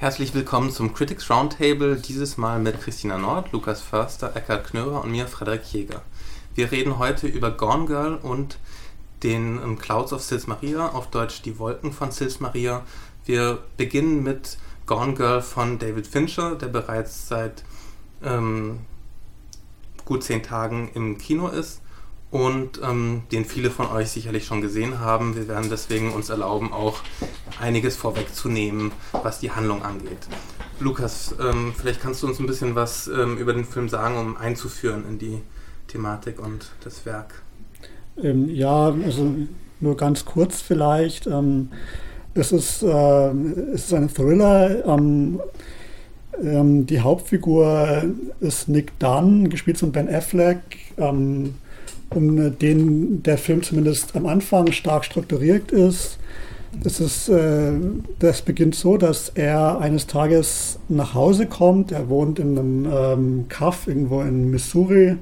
Herzlich willkommen zum Critics Roundtable, dieses Mal mit Christina Nord, Lukas Förster, Eckhard Knörer und mir, Frederik Jäger. Wir reden heute über Gone Girl und den um, Clouds of Sils Maria, auf Deutsch Die Wolken von Sils Maria. Wir beginnen mit Gone Girl von David Fincher, der bereits seit ähm, gut zehn Tagen im Kino ist und ähm, den viele von euch sicherlich schon gesehen haben. Wir werden deswegen uns erlauben, auch einiges vorwegzunehmen, was die Handlung angeht. Lukas, ähm, vielleicht kannst du uns ein bisschen was ähm, über den Film sagen, um einzuführen in die Thematik und das Werk. Ähm, ja, also nur ganz kurz vielleicht. Ähm, es, ist, äh, es ist ein Thriller. Ähm, die Hauptfigur ist Nick Dunn, gespielt von Ben Affleck um den der Film zumindest am Anfang stark strukturiert ist. Das, ist, äh, das beginnt so, dass er eines Tages nach Hause kommt. Er wohnt in einem ähm, Kaff irgendwo in Missouri.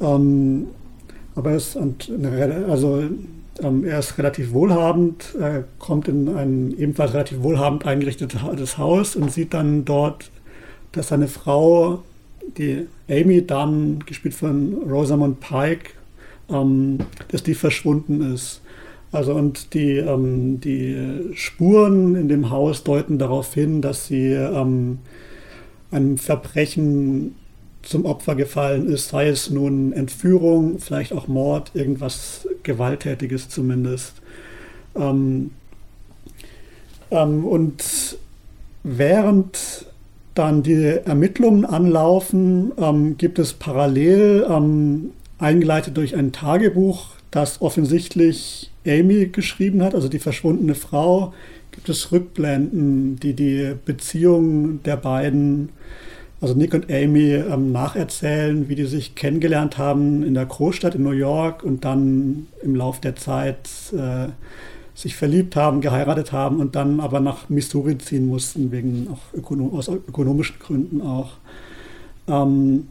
Ähm, aber er ist, also, ähm, er ist relativ wohlhabend, er kommt in ein ebenfalls relativ wohlhabend eingerichtetes Haus und sieht dann dort, dass seine Frau, die Amy dann, gespielt von Rosamund Pike, ähm, dass die verschwunden ist. Also und die, ähm, die Spuren in dem Haus deuten darauf hin, dass sie ähm, einem Verbrechen zum Opfer gefallen ist, sei es nun Entführung, vielleicht auch Mord, irgendwas Gewalttätiges zumindest. Ähm, ähm, und während dann die Ermittlungen anlaufen, ähm, gibt es parallel ähm, eingeleitet durch ein Tagebuch, das offensichtlich Amy geschrieben hat, also die verschwundene Frau, gibt es Rückblenden, die die Beziehung der beiden, also Nick und Amy, ähm, nacherzählen, wie die sich kennengelernt haben in der Großstadt in New York und dann im Lauf der Zeit äh, sich verliebt haben, geheiratet haben und dann aber nach Missouri ziehen mussten, wegen auch ökonom aus ökonomischen Gründen auch. Ähm,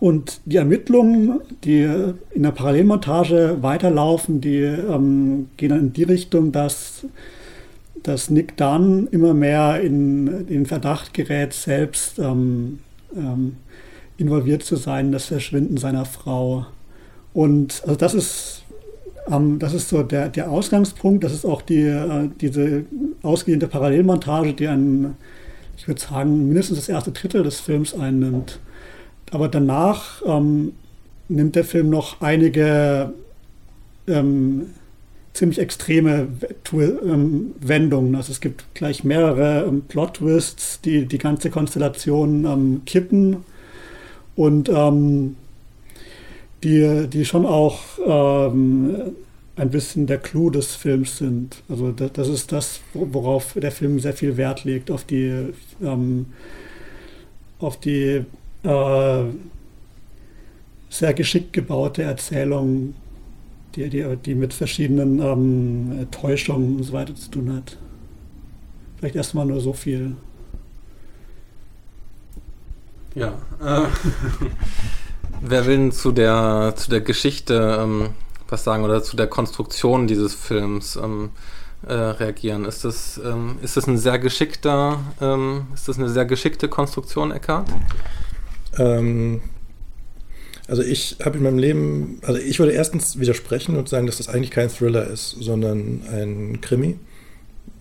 und die Ermittlungen, die in der Parallelmontage weiterlaufen, die ähm, gehen dann in die Richtung, dass, dass Nick Dunn immer mehr in den Verdacht gerät, selbst ähm, ähm, involviert zu sein in das Verschwinden seiner Frau. Und also das ist, ähm, das ist so der, der Ausgangspunkt, das ist auch die, äh, diese ausgehende Parallelmontage, die ein, ich würde sagen, mindestens das erste Drittel des Films einnimmt. Aber danach ähm, nimmt der Film noch einige ähm, ziemlich extreme ähm, Wendungen. Also es gibt gleich mehrere ähm, Plot-Twists, die die ganze Konstellation ähm, kippen und ähm, die, die schon auch ein bisschen der Clou des Films sind. Also das, das, ist das, worauf der Film sehr viel Wert legt, auf die, auf die äh, sehr geschickt gebaute Erzählung, die, die, die mit verschiedenen ähm, Täuschungen und so weiter zu tun hat. Vielleicht erstmal nur so viel. Ja. Äh, wer will zu der, zu der Geschichte ähm, was sagen oder zu der Konstruktion dieses Films? Ähm, äh, reagieren. Ist das, ähm, ist das ein sehr geschickter, ähm, ist das eine sehr geschickte Konstruktion, Eckhart? Ähm, also ich habe in meinem Leben, also ich würde erstens widersprechen und sagen, dass das eigentlich kein Thriller ist, sondern ein Krimi,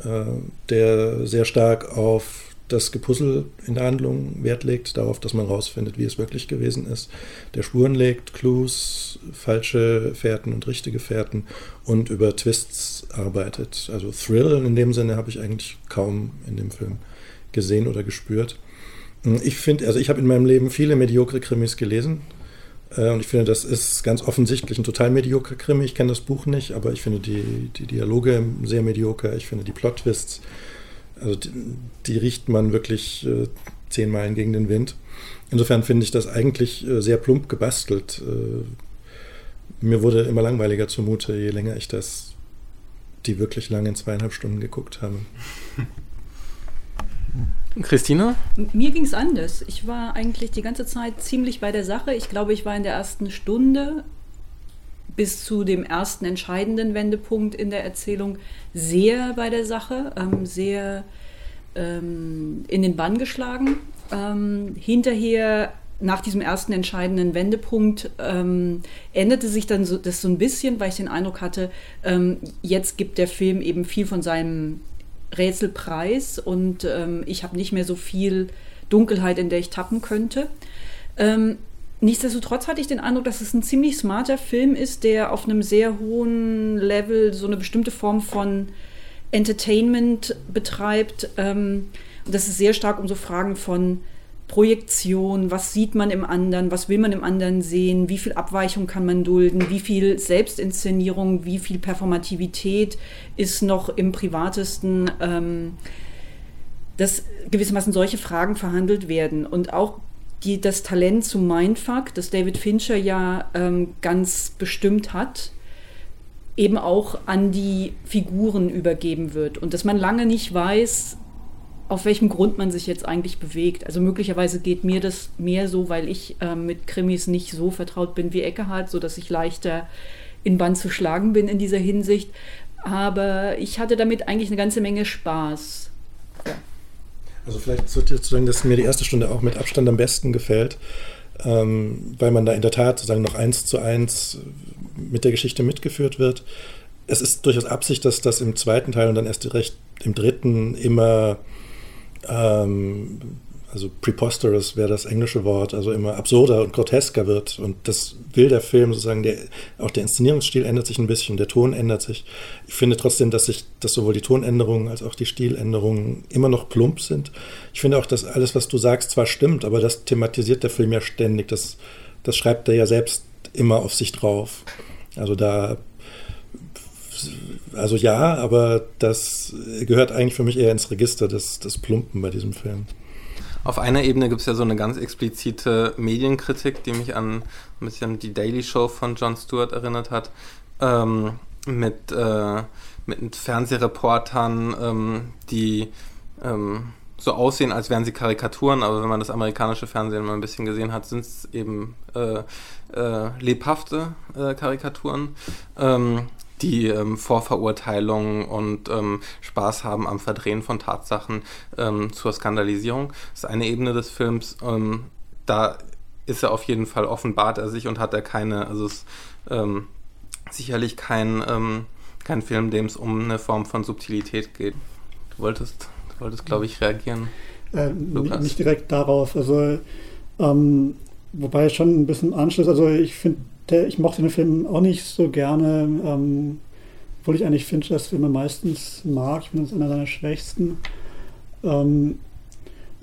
äh, der sehr stark auf das Gepuzzle in der Handlung Wert legt, darauf, dass man rausfindet, wie es wirklich gewesen ist, der Spuren legt, Clues, falsche Fährten und richtige Fährten und über Twists arbeitet. Also Thrill in dem Sinne habe ich eigentlich kaum in dem Film gesehen oder gespürt. Ich finde, also ich habe in meinem Leben viele mediokre Krimis gelesen. Äh, und ich finde, das ist ganz offensichtlich ein total mediokrer Krimi. Ich kenne das Buch nicht, aber ich finde die, die Dialoge sehr medioker. Ich finde die Plot-Twists, also die, die, riecht man wirklich äh, zehn Meilen gegen den Wind. Insofern finde ich das eigentlich äh, sehr plump gebastelt. Äh, mir wurde immer langweiliger zumute, je länger ich das, die wirklich langen zweieinhalb Stunden geguckt habe. Christina? Mir ging es anders. Ich war eigentlich die ganze Zeit ziemlich bei der Sache. Ich glaube, ich war in der ersten Stunde bis zu dem ersten entscheidenden Wendepunkt in der Erzählung sehr bei der Sache, ähm, sehr ähm, in den Bann geschlagen. Ähm, hinterher nach diesem ersten entscheidenden Wendepunkt ähm, änderte sich dann so, das so ein bisschen, weil ich den Eindruck hatte, ähm, jetzt gibt der Film eben viel von seinem Rätsel preis und ähm, ich habe nicht mehr so viel Dunkelheit, in der ich tappen könnte. Ähm, nichtsdestotrotz hatte ich den Eindruck, dass es ein ziemlich smarter Film ist, der auf einem sehr hohen Level so eine bestimmte Form von Entertainment betreibt. Ähm, das ist sehr stark um so Fragen von Projektion, was sieht man im anderen, was will man im anderen sehen, wie viel Abweichung kann man dulden, wie viel Selbstinszenierung, wie viel Performativität ist noch im privatesten, ähm, dass gewissermaßen solche Fragen verhandelt werden. Und auch die, das Talent zum Mindfuck, das David Fincher ja ähm, ganz bestimmt hat, eben auch an die Figuren übergeben wird. Und dass man lange nicht weiß, auf welchem Grund man sich jetzt eigentlich bewegt. Also möglicherweise geht mir das mehr so, weil ich äh, mit Krimis nicht so vertraut bin wie Eckehard, sodass ich leichter in Band zu schlagen bin in dieser Hinsicht. Aber ich hatte damit eigentlich eine ganze Menge Spaß. Ja. Also vielleicht sollte ich sagen, dass mir die erste Stunde auch mit Abstand am besten gefällt, ähm, weil man da in der Tat sozusagen noch eins zu eins mit der Geschichte mitgeführt wird. Es ist durchaus Absicht, dass das im zweiten Teil und dann erst recht im dritten immer ähm, also preposterous wäre das englische Wort, also immer absurder und grotesker wird. Und das will der Film sozusagen, der, auch der Inszenierungsstil ändert sich ein bisschen, der Ton ändert sich. Ich finde trotzdem, dass sich, dass sowohl die Tonänderungen als auch die Stiländerungen immer noch plump sind. Ich finde auch, dass alles, was du sagst, zwar stimmt, aber das thematisiert der Film ja ständig. Das, das schreibt er ja selbst immer auf sich drauf. Also da also ja, aber das gehört eigentlich für mich eher ins Register des, des Plumpen bei diesem Film. Auf einer Ebene gibt es ja so eine ganz explizite Medienkritik, die mich an ein bisschen die Daily Show von Jon Stewart erinnert hat, ähm, mit, äh, mit Fernsehreportern, ähm, die ähm, so aussehen, als wären sie Karikaturen, aber wenn man das amerikanische Fernsehen mal ein bisschen gesehen hat, sind es eben äh, äh, lebhafte äh, Karikaturen. Die ähm, Vorverurteilung und ähm, Spaß haben am Verdrehen von Tatsachen ähm, zur Skandalisierung. Das ist eine Ebene des Films. Ähm, da ist er auf jeden Fall offenbart er sich und hat er keine, also es ist ähm, sicherlich kein, ähm, kein Film, dem es um eine Form von Subtilität geht. Du wolltest, du wolltest, glaube ich, reagieren. Äh, nicht direkt darauf. Also wobei schon ein bisschen Anschluss. Also ich finde der, ich mochte den Film auch nicht so gerne, ähm, obwohl ich eigentlich Finchers Filme meistens mag. Ich finde das einer seiner schwächsten. Ähm,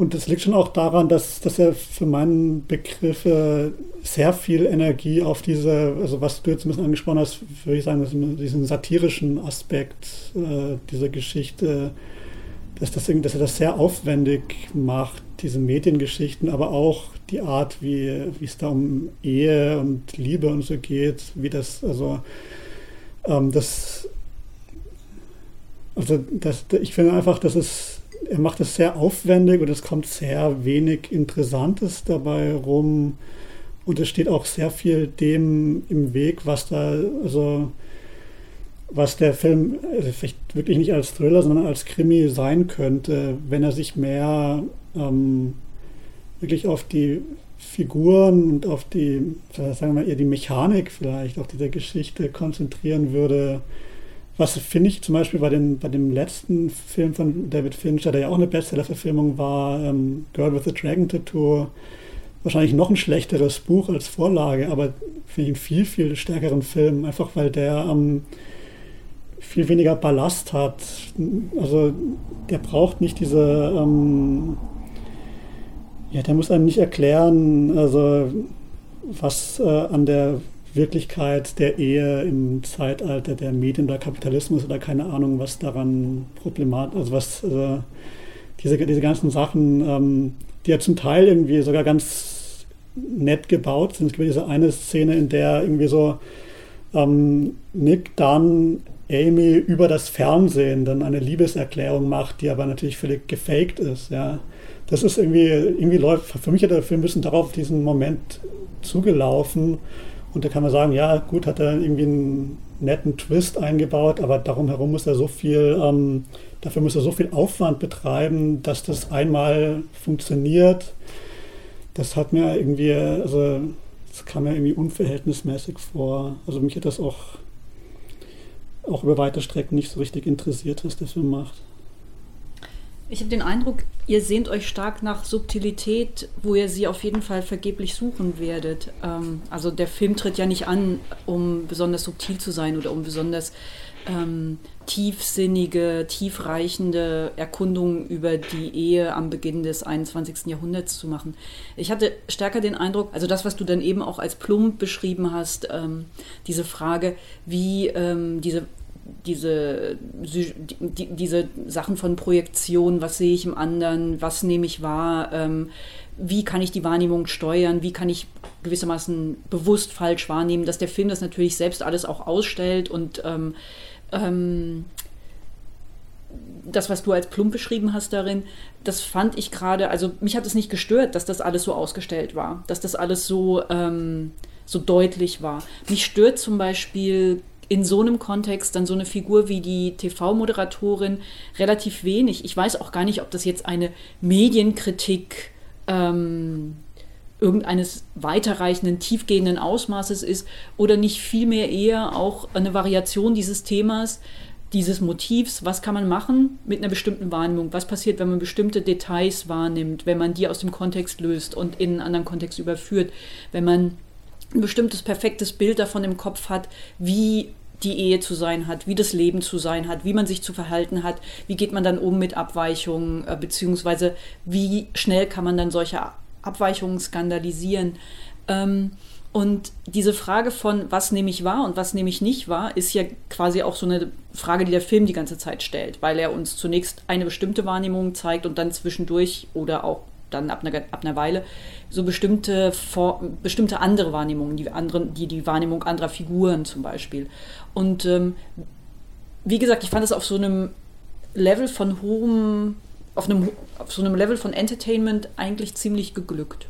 und das liegt schon auch daran, dass, dass er für meinen Begriffe sehr viel Energie auf diese, also was du jetzt ein bisschen angesprochen hast, würde ich sagen, diesen satirischen Aspekt äh, dieser Geschichte, dass, das, dass er das sehr aufwendig macht, diese Mediengeschichten, aber auch die Art, wie, wie es da um Ehe und Liebe und so geht, wie das, also ähm, das, also das, ich finde einfach, dass es, er macht es sehr aufwendig und es kommt sehr wenig Interessantes dabei rum. Und es steht auch sehr viel dem im Weg, was da, also was der Film also vielleicht wirklich nicht als Thriller, sondern als Krimi sein könnte, wenn er sich mehr ähm, wirklich auf die Figuren und auf die, sagen wir eher die Mechanik vielleicht auch dieser Geschichte konzentrieren würde. Was finde ich zum Beispiel bei, den, bei dem letzten Film von David Fincher, der ja auch eine Bestseller-Verfilmung war, ähm, Girl with the Dragon Tattoo, wahrscheinlich noch ein schlechteres Buch als Vorlage, aber finde ich einen viel, viel stärkeren Film, einfach weil der ähm, viel weniger Ballast hat. Also der braucht nicht diese ähm, ja, der muss einem nicht erklären, also was äh, an der Wirklichkeit der Ehe im Zeitalter der Medien oder Kapitalismus oder keine Ahnung, was daran problematisch, also was äh, diese, diese ganzen Sachen, ähm, die ja zum Teil irgendwie sogar ganz nett gebaut sind. Es gibt diese eine Szene, in der irgendwie so ähm, Nick dann Amy über das Fernsehen dann eine Liebeserklärung macht, die aber natürlich völlig gefaked ist, ja das ist irgendwie, irgendwie läuft, für mich hat der Film ein bisschen darauf diesen Moment zugelaufen Und da kann man sagen, ja, gut, hat er irgendwie einen netten Twist eingebaut, aber darum herum muss er so viel, ähm, dafür muss er so viel Aufwand betreiben, dass das einmal funktioniert. Das hat mir irgendwie, also das kam mir irgendwie unverhältnismäßig vor. Also mich hat das auch, auch über weite Strecken nicht so richtig interessiert, was der Film macht. Ich habe den Eindruck, ihr sehnt euch stark nach Subtilität, wo ihr sie auf jeden Fall vergeblich suchen werdet. Ähm, also der Film tritt ja nicht an, um besonders subtil zu sein oder um besonders ähm, tiefsinnige, tiefreichende Erkundungen über die Ehe am Beginn des 21. Jahrhunderts zu machen. Ich hatte stärker den Eindruck, also das, was du dann eben auch als plump beschrieben hast, ähm, diese Frage, wie ähm, diese diese, die, diese Sachen von Projektion, was sehe ich im anderen, was nehme ich wahr, ähm, wie kann ich die Wahrnehmung steuern, wie kann ich gewissermaßen bewusst falsch wahrnehmen, dass der Film das natürlich selbst alles auch ausstellt und ähm, ähm, das, was du als plump beschrieben hast darin, das fand ich gerade, also mich hat es nicht gestört, dass das alles so ausgestellt war, dass das alles so, ähm, so deutlich war. Mich stört zum Beispiel in so einem Kontext dann so eine Figur wie die TV-Moderatorin relativ wenig. Ich weiß auch gar nicht, ob das jetzt eine Medienkritik ähm, irgendeines weiterreichenden, tiefgehenden Ausmaßes ist oder nicht vielmehr eher auch eine Variation dieses Themas, dieses Motivs, was kann man machen mit einer bestimmten Wahrnehmung, was passiert, wenn man bestimmte Details wahrnimmt, wenn man die aus dem Kontext löst und in einen anderen Kontext überführt, wenn man ein bestimmtes perfektes Bild davon im Kopf hat, wie die Ehe zu sein hat, wie das Leben zu sein hat, wie man sich zu verhalten hat, wie geht man dann um mit Abweichungen, äh, beziehungsweise wie schnell kann man dann solche Abweichungen skandalisieren. Ähm, und diese Frage von, was nehme ich wahr und was nehme ich nicht wahr, ist ja quasi auch so eine Frage, die der Film die ganze Zeit stellt, weil er uns zunächst eine bestimmte Wahrnehmung zeigt und dann zwischendurch oder auch dann ab einer, ab einer Weile so bestimmte, bestimmte andere Wahrnehmungen, die, anderen, die, die Wahrnehmung anderer Figuren zum Beispiel. Und ähm, wie gesagt, ich fand es auf so einem Level von hohem, auf, einem, auf so einem Level von Entertainment eigentlich ziemlich geglückt.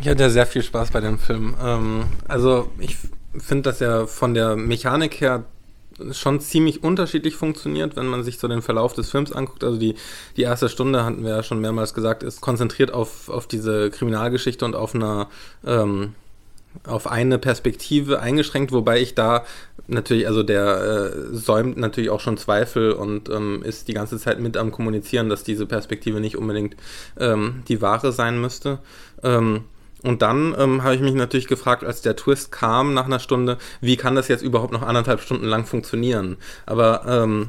Ich hatte sehr viel Spaß bei dem Film. Ähm, also ich finde, dass er von der Mechanik her schon ziemlich unterschiedlich funktioniert, wenn man sich so den Verlauf des Films anguckt. Also die, die erste Stunde, hatten wir ja schon mehrmals gesagt, ist konzentriert auf, auf diese Kriminalgeschichte und auf einer ähm, auf eine Perspektive eingeschränkt, wobei ich da natürlich, also der äh, säumt natürlich auch schon Zweifel und ähm, ist die ganze Zeit mit am Kommunizieren, dass diese Perspektive nicht unbedingt ähm, die wahre sein müsste. Ähm, und dann ähm, habe ich mich natürlich gefragt, als der Twist kam nach einer Stunde, wie kann das jetzt überhaupt noch anderthalb Stunden lang funktionieren? Aber ähm,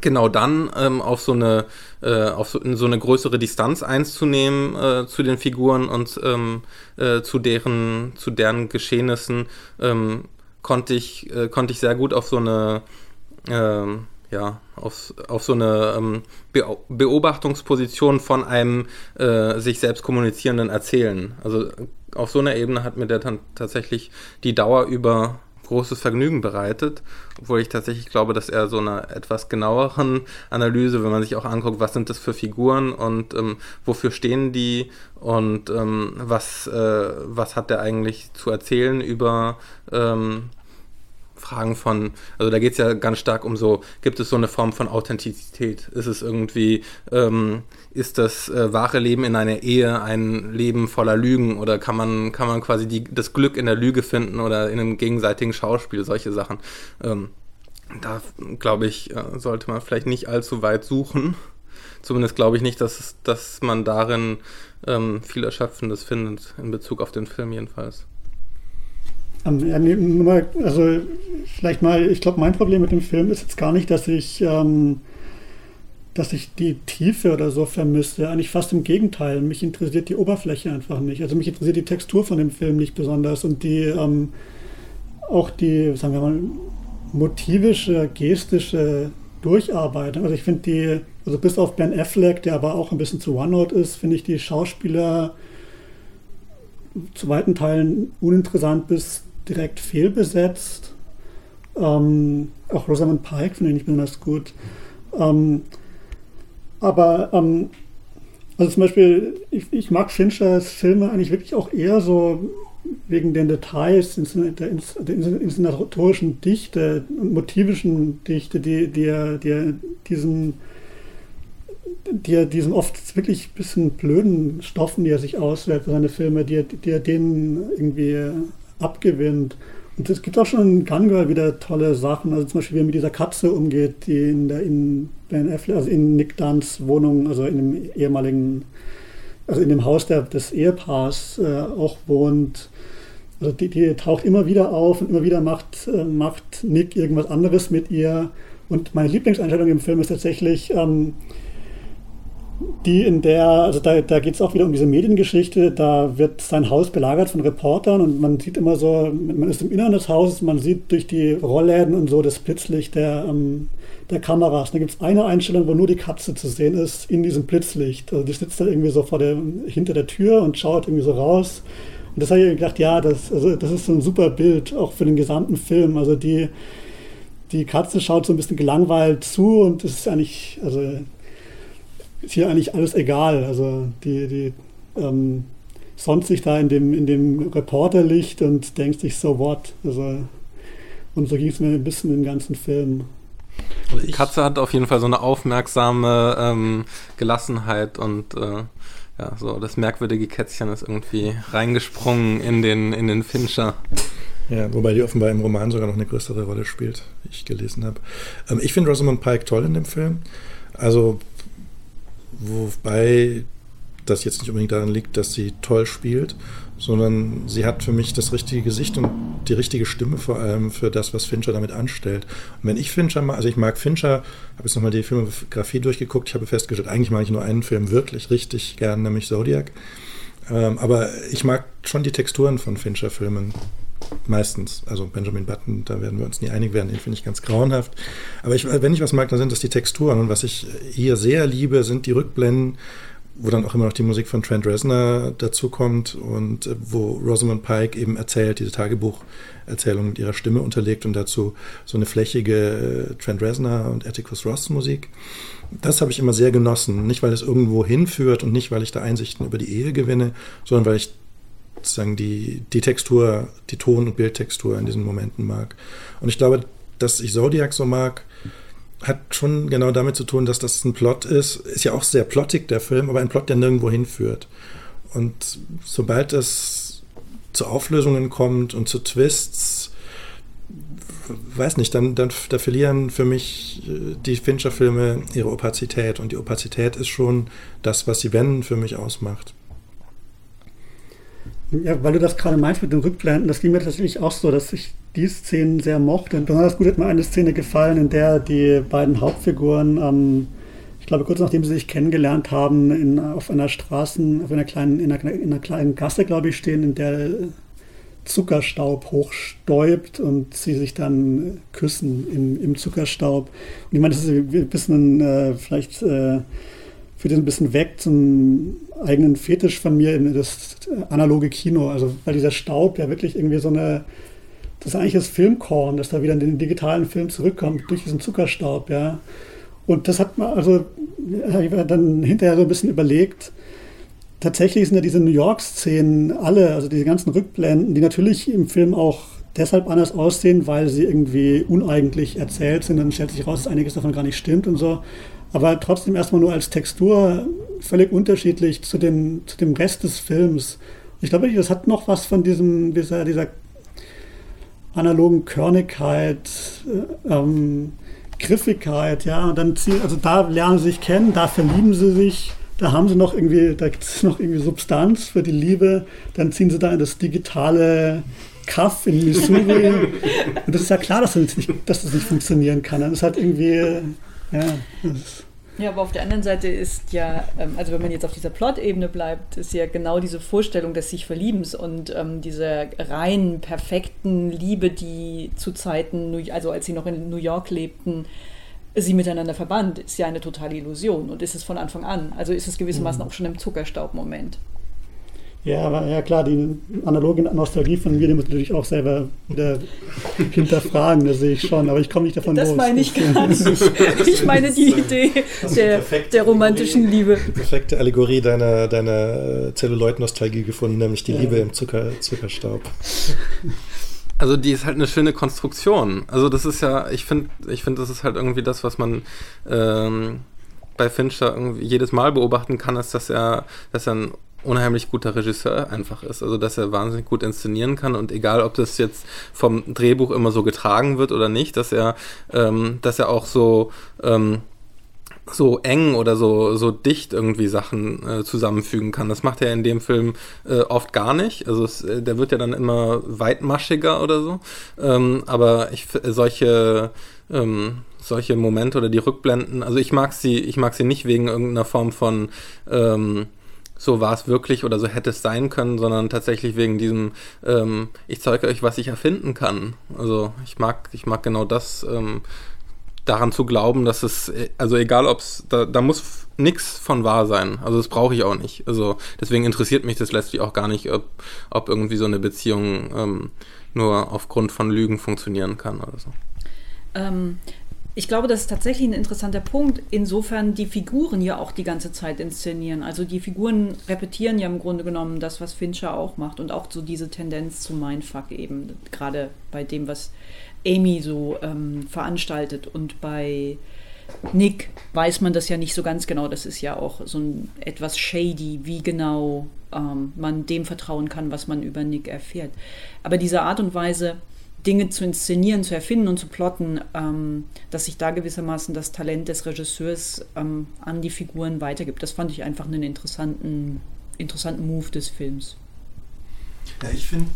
genau dann ähm, auf so eine äh, auf so, so, eine größere Distanz einzunehmen äh, zu den Figuren und ähm, äh, zu deren zu deren Geschehnissen ähm, konnte ich äh, konnte ich sehr gut auf so eine ähm, ja, auf, auf so eine ähm, Be Beobachtungsposition von einem äh, sich selbst kommunizierenden Erzählen. Also auf so einer Ebene hat mir der dann tatsächlich die Dauer über großes Vergnügen bereitet, obwohl ich tatsächlich glaube, dass er so einer etwas genaueren Analyse, wenn man sich auch anguckt, was sind das für Figuren und ähm, wofür stehen die und ähm, was, äh, was hat der eigentlich zu erzählen über ähm, Fragen von, also da geht es ja ganz stark um so, gibt es so eine Form von Authentizität? Ist es irgendwie, ähm, ist das äh, wahre Leben in einer Ehe ein Leben voller Lügen oder kann man, kann man quasi die, das Glück in der Lüge finden oder in einem gegenseitigen Schauspiel, solche Sachen. Ähm, da glaube ich, äh, sollte man vielleicht nicht allzu weit suchen. Zumindest glaube ich nicht, dass, dass man darin ähm, viel Erschöpfendes findet, in Bezug auf den Film jedenfalls. Ähm, also vielleicht mal, ich glaube, mein Problem mit dem Film ist jetzt gar nicht, dass ich, ähm, dass ich die Tiefe oder so vermisse. Eigentlich fast im Gegenteil. Mich interessiert die Oberfläche einfach nicht. Also mich interessiert die Textur von dem Film nicht besonders und die ähm, auch die, sagen wir mal, motivische, gestische Durcharbeitung. Also ich finde die, also bis auf Ben Affleck, der aber auch ein bisschen zu OneNote ist, finde ich die Schauspieler zu weiten Teilen uninteressant bis direkt fehlbesetzt. Ähm, auch Rosamund Pike finde ich nicht besonders gut. Ähm, aber ähm, also zum Beispiel, ich, ich, mag Finchers Filme eigentlich wirklich auch eher so wegen den Details, der inszenatorischen Dichte und motivischen Dichte, die, die, er, die diesen die diesen oft wirklich ein bisschen blöden Stoffen, die er sich auswählt für seine Filme, die die er denen irgendwie abgewinnt. Und es gibt auch schon in Gun Girl wieder tolle Sachen, also zum Beispiel wie er mit dieser Katze umgeht, die in der in Ben Affleck, also in Nick Dunns Wohnung, also in dem ehemaligen, also in dem Haus der, des Ehepaars äh, auch wohnt. Also die, die, taucht immer wieder auf und immer wieder macht, äh, macht Nick irgendwas anderes mit ihr. Und meine Lieblingseinstellung im Film ist tatsächlich, ähm, die in der, also da, da geht es auch wieder um diese Mediengeschichte, da wird sein Haus belagert von Reportern und man sieht immer so, man ist im Inneren des Hauses, man sieht durch die Rollläden und so das Blitzlicht der, ähm, der Kameras. Da gibt es eine Einstellung, wo nur die Katze zu sehen ist in diesem Blitzlicht. Also die sitzt da irgendwie so vor der, hinter der Tür und schaut irgendwie so raus. Und das habe ich gedacht, ja, das, also das ist so ein super Bild, auch für den gesamten Film. Also die, die Katze schaut so ein bisschen gelangweilt zu und es ist eigentlich, also ist hier eigentlich alles egal. Also die, die ähm, sonst sich da in dem, in dem Reporterlicht und denkst sich so what. Also, und so ging es mir ein bisschen den ganzen Film. Also die Katze hat auf jeden Fall so eine aufmerksame ähm, Gelassenheit und äh, ja, so das merkwürdige Kätzchen ist irgendwie reingesprungen in den, in den Fincher. Ja, wobei die offenbar im Roman sogar noch eine größere Rolle spielt, wie ich gelesen habe. Ähm, ich finde Rosamund Pike toll in dem Film. Also Wobei das jetzt nicht unbedingt daran liegt, dass sie toll spielt, sondern sie hat für mich das richtige Gesicht und die richtige Stimme vor allem für das, was Fincher damit anstellt. Und wenn ich Fincher mag, also ich mag Fincher, habe jetzt nochmal die Filmografie durchgeguckt, ich habe festgestellt, eigentlich mag ich nur einen Film wirklich richtig gern, nämlich Zodiac. Ähm, aber ich mag schon die Texturen von Fincher-Filmen Meistens. Also Benjamin Button, da werden wir uns nie einig werden, den finde ich ganz grauenhaft. Aber ich, wenn ich was mag, dann sind das die Texturen. Und was ich hier sehr liebe, sind die Rückblenden, wo dann auch immer noch die Musik von Trent Reznor dazukommt und wo Rosamund Pike eben erzählt, diese Tagebucherzählung mit ihrer Stimme unterlegt und dazu so eine flächige äh, Trent Reznor und Atticus Ross Musik. Das habe ich immer sehr genossen. Nicht, weil es irgendwo hinführt und nicht, weil ich da Einsichten über die Ehe gewinne, sondern weil ich sozusagen die, die Textur, die Ton- und Bildtextur in diesen Momenten mag. Und ich glaube, dass ich Zodiac so mag, hat schon genau damit zu tun, dass das ein Plot ist. Ist ja auch sehr plottig, der Film, aber ein Plot, der nirgendwo hinführt. Und sobald es zu Auflösungen kommt und zu Twists, weiß nicht, dann, dann da verlieren für mich äh, die Fincher-Filme ihre Opazität. Und die Opazität ist schon das, was sie wenn für mich ausmacht. Ja, weil du das gerade meinst mit den Rückblenden, das ging mir tatsächlich auch so, dass ich die Szenen sehr mochte. Und besonders gut hat mir eine Szene gefallen, in der die beiden Hauptfiguren, ähm, ich glaube kurz nachdem sie sich kennengelernt haben, in, auf einer Straßen, auf einer kleinen, in einer, in einer kleinen Gasse, glaube ich, stehen, in der Zuckerstaub hochstäubt und sie sich dann küssen im, im Zuckerstaub. Und ich meine, das ist ein bisschen äh, vielleicht äh, führt ein bisschen weg zum eigenen Fetisch von mir in das analoge Kino. Also, weil dieser Staub ja wirklich irgendwie so eine, das ist eigentlich das Filmkorn, das da wieder in den digitalen Film zurückkommt, durch diesen Zuckerstaub, ja. Und das hat man, also, ich habe dann hinterher so ein bisschen überlegt, tatsächlich sind ja diese New York-Szenen alle, also diese ganzen Rückblenden, die natürlich im Film auch deshalb anders aussehen, weil sie irgendwie uneigentlich erzählt sind. Dann stellt sich raus, dass einiges davon gar nicht stimmt und so aber trotzdem erstmal nur als Textur völlig unterschiedlich zu dem, zu dem Rest des Films. Ich glaube, das hat noch was von diesem, dieser, dieser analogen Körnigkeit, äh, ähm, Griffigkeit, ja. Und dann ziehen, also da lernen sie sich kennen, da verlieben sie sich, da haben sie noch irgendwie, da gibt es noch irgendwie Substanz für die Liebe, dann ziehen sie da in das digitale Kaff in Missouri. Und das ist ja klar, dass das nicht, dass das nicht funktionieren kann. Das ist halt irgendwie ja, ja, aber auf der anderen Seite ist ja, ähm, also wenn man jetzt auf dieser Plot-Ebene bleibt, ist ja genau diese Vorstellung des sich Verliebens und ähm, dieser rein perfekten Liebe, die zu Zeiten, also als sie noch in New York lebten, sie miteinander verband, ist ja eine totale Illusion und ist es von Anfang an. Also ist es gewissermaßen mhm. auch schon im Zuckerstaub-Moment. Ja, aber ja klar, die analoge Nostalgie von mir, die muss ich natürlich auch selber wieder hinterfragen, das sehe ich schon, aber ich komme nicht davon das los. Das meine ich gar nicht. Ich meine die Idee der, der romantischen Liebe. Die perfekte Allegorie deiner, deiner Zelluloid-Nostalgie gefunden, nämlich die ja. Liebe im Zucker, Zuckerstaub. Also die ist halt eine schöne Konstruktion. Also das ist ja, ich finde, ich finde, das ist halt irgendwie das, was man ähm, bei Fincher irgendwie jedes Mal beobachten kann, ist, dass er, dass er ein unheimlich guter Regisseur einfach ist. Also, dass er wahnsinnig gut inszenieren kann und egal, ob das jetzt vom Drehbuch immer so getragen wird oder nicht, dass er, ähm, dass er auch so, ähm, so eng oder so, so dicht irgendwie Sachen äh, zusammenfügen kann. Das macht er in dem Film äh, oft gar nicht. Also es, äh, der wird ja dann immer weitmaschiger oder so. Ähm, aber ich solche ähm, solche Momente oder die Rückblenden, also ich mag sie, ich mag sie nicht wegen irgendeiner Form von ähm, so war es wirklich oder so hätte es sein können, sondern tatsächlich wegen diesem, ähm, ich zeige euch, was ich erfinden kann. Also ich mag, ich mag genau das, ähm, daran zu glauben, dass es, also egal ob es, da, da muss nichts von wahr sein. Also das brauche ich auch nicht. Also deswegen interessiert mich das letztlich auch gar nicht, ob, ob irgendwie so eine Beziehung ähm, nur aufgrund von Lügen funktionieren kann oder so. Ich glaube, das ist tatsächlich ein interessanter Punkt, insofern die Figuren ja auch die ganze Zeit inszenieren. Also die Figuren repetieren ja im Grunde genommen das, was Fincher auch macht und auch so diese Tendenz zu Mindfuck eben, gerade bei dem, was Amy so ähm, veranstaltet und bei Nick weiß man das ja nicht so ganz genau. Das ist ja auch so ein etwas shady, wie genau ähm, man dem vertrauen kann, was man über Nick erfährt. Aber diese Art und Weise, Dinge zu inszenieren, zu erfinden und zu plotten, ähm, dass sich da gewissermaßen das Talent des Regisseurs ähm, an die Figuren weitergibt. Das fand ich einfach einen interessanten, interessanten Move des Films. Ja, ich finde,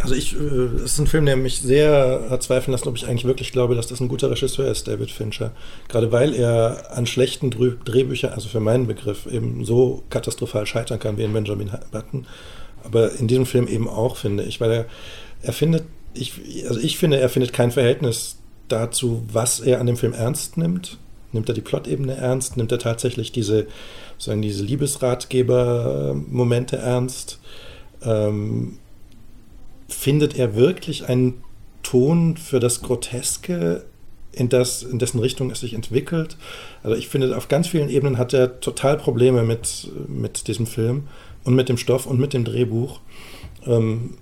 also ich, äh, es ist ein Film, der mich sehr hat zweifeln lassen, ob ich eigentlich wirklich glaube, dass das ein guter Regisseur ist, David Fincher. Gerade weil er an schlechten Drehbüchern, also für meinen Begriff, eben so katastrophal scheitern kann wie in Benjamin Button. Aber in diesem Film eben auch, finde ich, weil er, er findet ich, also ich finde, er findet kein Verhältnis dazu, was er an dem Film ernst nimmt. Nimmt er die Plot-Ebene ernst? Nimmt er tatsächlich diese, sagen, diese Liebesratgeber-Momente ernst? Ähm, findet er wirklich einen Ton für das Groteske, in, das, in dessen Richtung es sich entwickelt? Also ich finde, auf ganz vielen Ebenen hat er total Probleme mit, mit diesem Film und mit dem Stoff und mit dem Drehbuch. Ähm,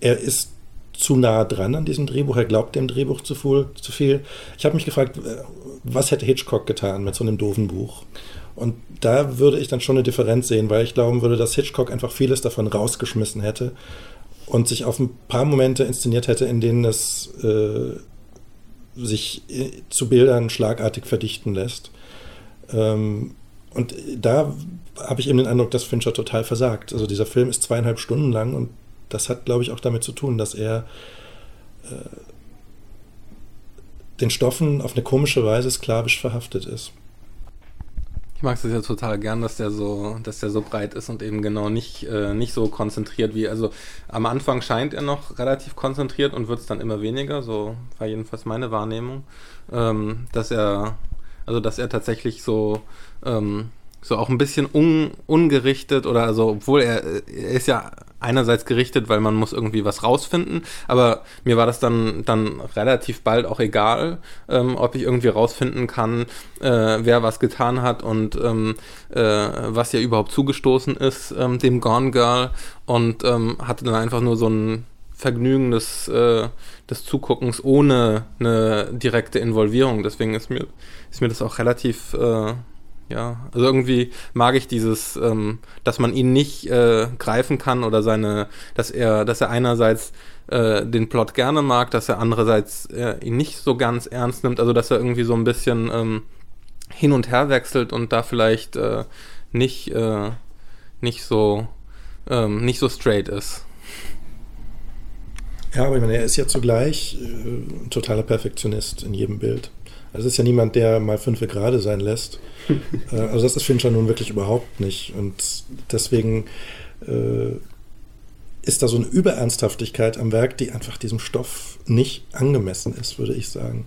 er ist zu nah dran an diesem Drehbuch, er glaubt dem Drehbuch zu viel. Zu viel. Ich habe mich gefragt, äh, was hätte Hitchcock getan mit so einem doofen Buch? Und da würde ich dann schon eine Differenz sehen, weil ich glauben würde, dass Hitchcock einfach vieles davon rausgeschmissen hätte und sich auf ein paar Momente inszeniert hätte, in denen es äh, sich äh, zu Bildern schlagartig verdichten lässt. Ähm, und da habe ich eben den Eindruck, dass Fincher total versagt. Also dieser Film ist zweieinhalb Stunden lang und das hat, glaube ich, auch damit zu tun, dass er äh, den Stoffen auf eine komische Weise sklavisch verhaftet ist. Ich mag es ja total gern, dass der so, dass der so breit ist und eben genau nicht, äh, nicht so konzentriert wie, also am Anfang scheint er noch relativ konzentriert und wird es dann immer weniger, so war jedenfalls meine Wahrnehmung, ähm, dass er, also dass er tatsächlich so, ähm, so auch ein bisschen un, ungerichtet oder also, obwohl er, er ist ja einerseits gerichtet, weil man muss irgendwie was rausfinden, aber mir war das dann, dann relativ bald auch egal, ähm, ob ich irgendwie rausfinden kann, äh, wer was getan hat und ähm, äh, was ja überhaupt zugestoßen ist, ähm, dem Gone Girl und ähm, hatte dann einfach nur so ein Vergnügen des, äh, des Zuguckens ohne eine direkte Involvierung. Deswegen ist mir, ist mir das auch relativ äh, ja, also irgendwie mag ich dieses, ähm, dass man ihn nicht äh, greifen kann oder seine, dass er, dass er einerseits äh, den Plot gerne mag, dass er andererseits äh, ihn nicht so ganz ernst nimmt, also dass er irgendwie so ein bisschen ähm, hin und her wechselt und da vielleicht äh, nicht, äh, nicht so, ähm, nicht so straight ist. Ja, aber ich meine, er ist ja zugleich äh, ein totaler Perfektionist in jedem Bild. Also es ist ja niemand, der mal fünf gerade sein lässt. Äh, also das ist Fincher nun wirklich überhaupt nicht. Und deswegen äh, ist da so eine Überernsthaftigkeit am Werk, die einfach diesem Stoff nicht angemessen ist, würde ich sagen.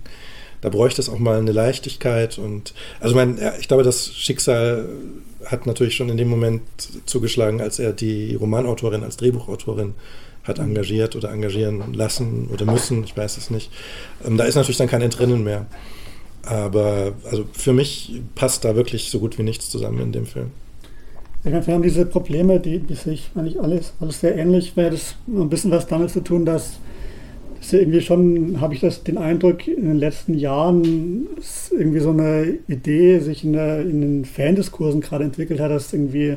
da bräuchte es auch mal eine Leichtigkeit und also mein, ich glaube, das Schicksal hat natürlich schon in dem Moment zugeschlagen, als er die Romanautorin als Drehbuchautorin hat engagiert oder engagieren lassen oder müssen, ich weiß es nicht. Ähm, da ist natürlich dann kein Entrinnen mehr. Aber also für mich passt da wirklich so gut wie nichts zusammen in dem Film. wir haben diese Probleme, die, die sich eigentlich alles, alles sehr ähnlich, weil das ein bisschen was damit zu tun, dass ist ja irgendwie schon, habe ich das den Eindruck, in den letzten Jahren irgendwie so eine Idee sich in, der, in den Fandiskursen gerade entwickelt hat, dass irgendwie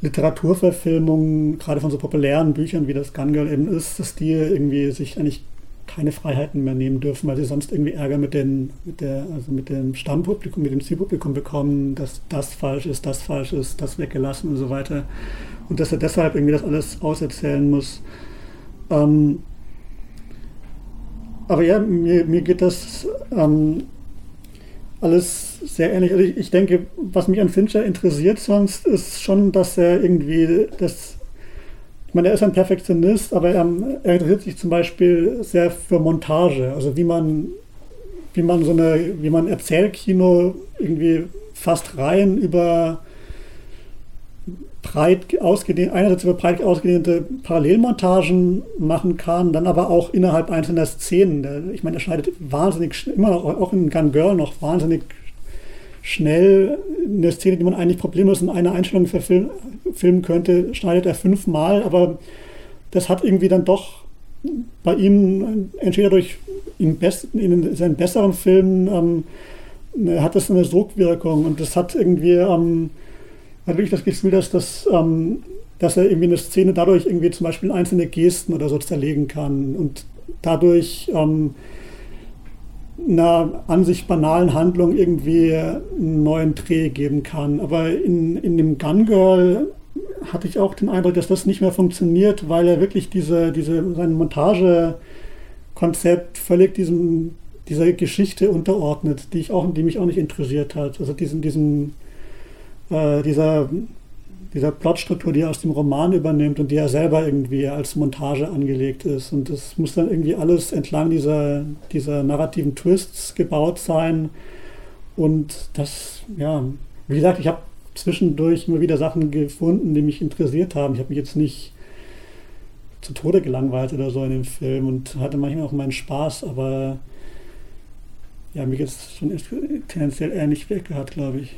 Literaturverfilmungen, gerade von so populären Büchern wie das Gun Girl eben ist, dass die irgendwie sich eigentlich keine Freiheiten mehr nehmen dürfen, weil sie sonst irgendwie Ärger mit, den, mit, der, also mit dem Stammpublikum, mit dem Zielpublikum bekommen, dass das falsch ist, das falsch ist, das weggelassen und so weiter. Und dass er deshalb irgendwie das alles auserzählen muss. Ähm, aber ja, mir, mir geht das ähm, alles sehr ähnlich. Also ich, ich, denke, was mich an Fincher interessiert sonst, ist schon, dass er irgendwie das. Meine, er ist ein Perfektionist, aber er, er interessiert sich zum Beispiel sehr für Montage. Also wie man, wie man so eine, wie man Erzählkino irgendwie fast rein über breit ausgedehnte, einerseits über breit ausgedehnte Parallelmontagen machen kann, dann aber auch innerhalb einzelner Szenen. Ich meine, er schneidet wahnsinnig, immer noch, auch in Gun Girl noch wahnsinnig schnell eine Szene, die man eigentlich problemlos in einer Einstellung verfilmen könnte, schneidet er fünfmal, aber das hat irgendwie dann doch bei ihm entweder durch in, besten, in seinen besseren Filmen ähm, hat das eine Sogwirkung und das hat irgendwie ähm, hat wirklich das Gefühl, dass, das, ähm, dass er irgendwie eine Szene dadurch irgendwie zum Beispiel einzelne Gesten oder so zerlegen kann und dadurch ähm, einer an sich banalen Handlung irgendwie einen neuen Dreh geben kann. Aber in, in dem Gun Girl hatte ich auch den Eindruck, dass das nicht mehr funktioniert, weil er wirklich diese, diese, sein Montagekonzept völlig diesem, dieser Geschichte unterordnet, die, ich auch, die mich auch nicht interessiert hat. Also diesen, diesen äh, dieser, dieser Plotstruktur, die er aus dem Roman übernimmt und die er selber irgendwie als Montage angelegt ist. Und das muss dann irgendwie alles entlang dieser, dieser narrativen Twists gebaut sein. Und das, ja, wie gesagt, ich habe zwischendurch immer wieder Sachen gefunden, die mich interessiert haben. Ich habe mich jetzt nicht zu Tode gelangweilt oder so in dem Film und hatte manchmal auch meinen Spaß, aber ja, mir geht es schon tendenziell nicht weg gehabt, glaube ich.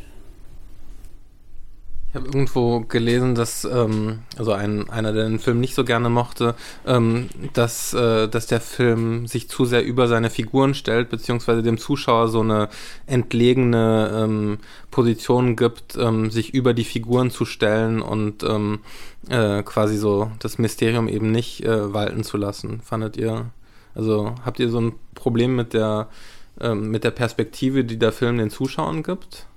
Ich habe irgendwo gelesen, dass, ähm, also ein, einer, der den Film nicht so gerne mochte, ähm, dass, äh, dass der Film sich zu sehr über seine Figuren stellt, beziehungsweise dem Zuschauer so eine entlegene ähm, Position gibt, ähm, sich über die Figuren zu stellen und ähm, äh, quasi so das Mysterium eben nicht äh, walten zu lassen. Fandet ihr? Also habt ihr so ein Problem mit der, ähm, mit der Perspektive, die der Film den Zuschauern gibt? Um,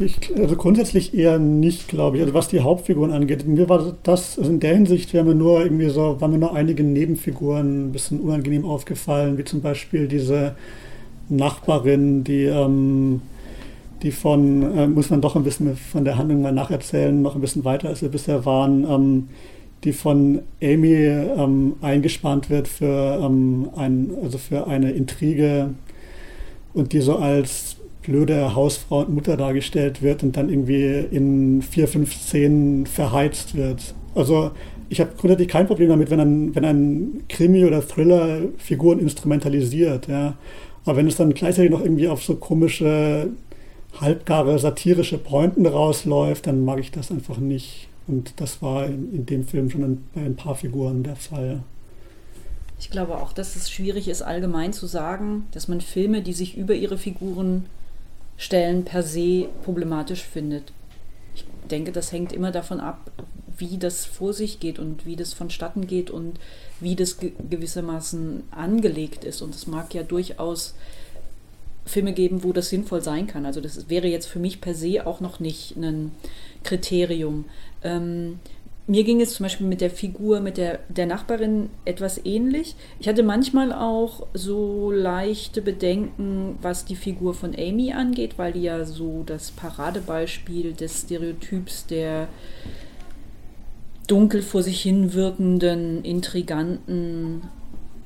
ich, also grundsätzlich eher nicht, glaube ich. Also was die Hauptfiguren angeht. Mir war das also in der Hinsicht wäre mir nur irgendwie so, waren mir nur einige Nebenfiguren ein bisschen unangenehm aufgefallen, wie zum Beispiel diese Nachbarin, die, ähm, die von, äh, muss man doch ein bisschen von der Handlung mal nacherzählen, noch ein bisschen weiter als wir bisher waren, ähm, die von Amy ähm, eingespannt wird für, ähm, ein, also für eine Intrige und die so als blöde Hausfrau und Mutter dargestellt wird und dann irgendwie in vier, fünf Szenen verheizt wird. Also ich habe grundsätzlich kein Problem damit, wenn ein, wenn ein Krimi oder Thriller Figuren instrumentalisiert. Ja. Aber wenn es dann gleichzeitig noch irgendwie auf so komische, halbgare, satirische Pointen rausläuft, dann mag ich das einfach nicht. Und das war in, in dem Film schon bei ein paar Figuren der Fall. Ich glaube auch, dass es schwierig ist, allgemein zu sagen, dass man Filme, die sich über ihre Figuren Stellen per se problematisch findet. Ich denke, das hängt immer davon ab, wie das vor sich geht und wie das vonstatten geht und wie das gewissermaßen angelegt ist. Und es mag ja durchaus Filme geben, wo das sinnvoll sein kann. Also das wäre jetzt für mich per se auch noch nicht ein Kriterium. Ähm, mir ging es zum Beispiel mit der Figur, mit der, der Nachbarin etwas ähnlich. Ich hatte manchmal auch so leichte Bedenken, was die Figur von Amy angeht, weil die ja so das Paradebeispiel des Stereotyps der dunkel vor sich hin wirkenden,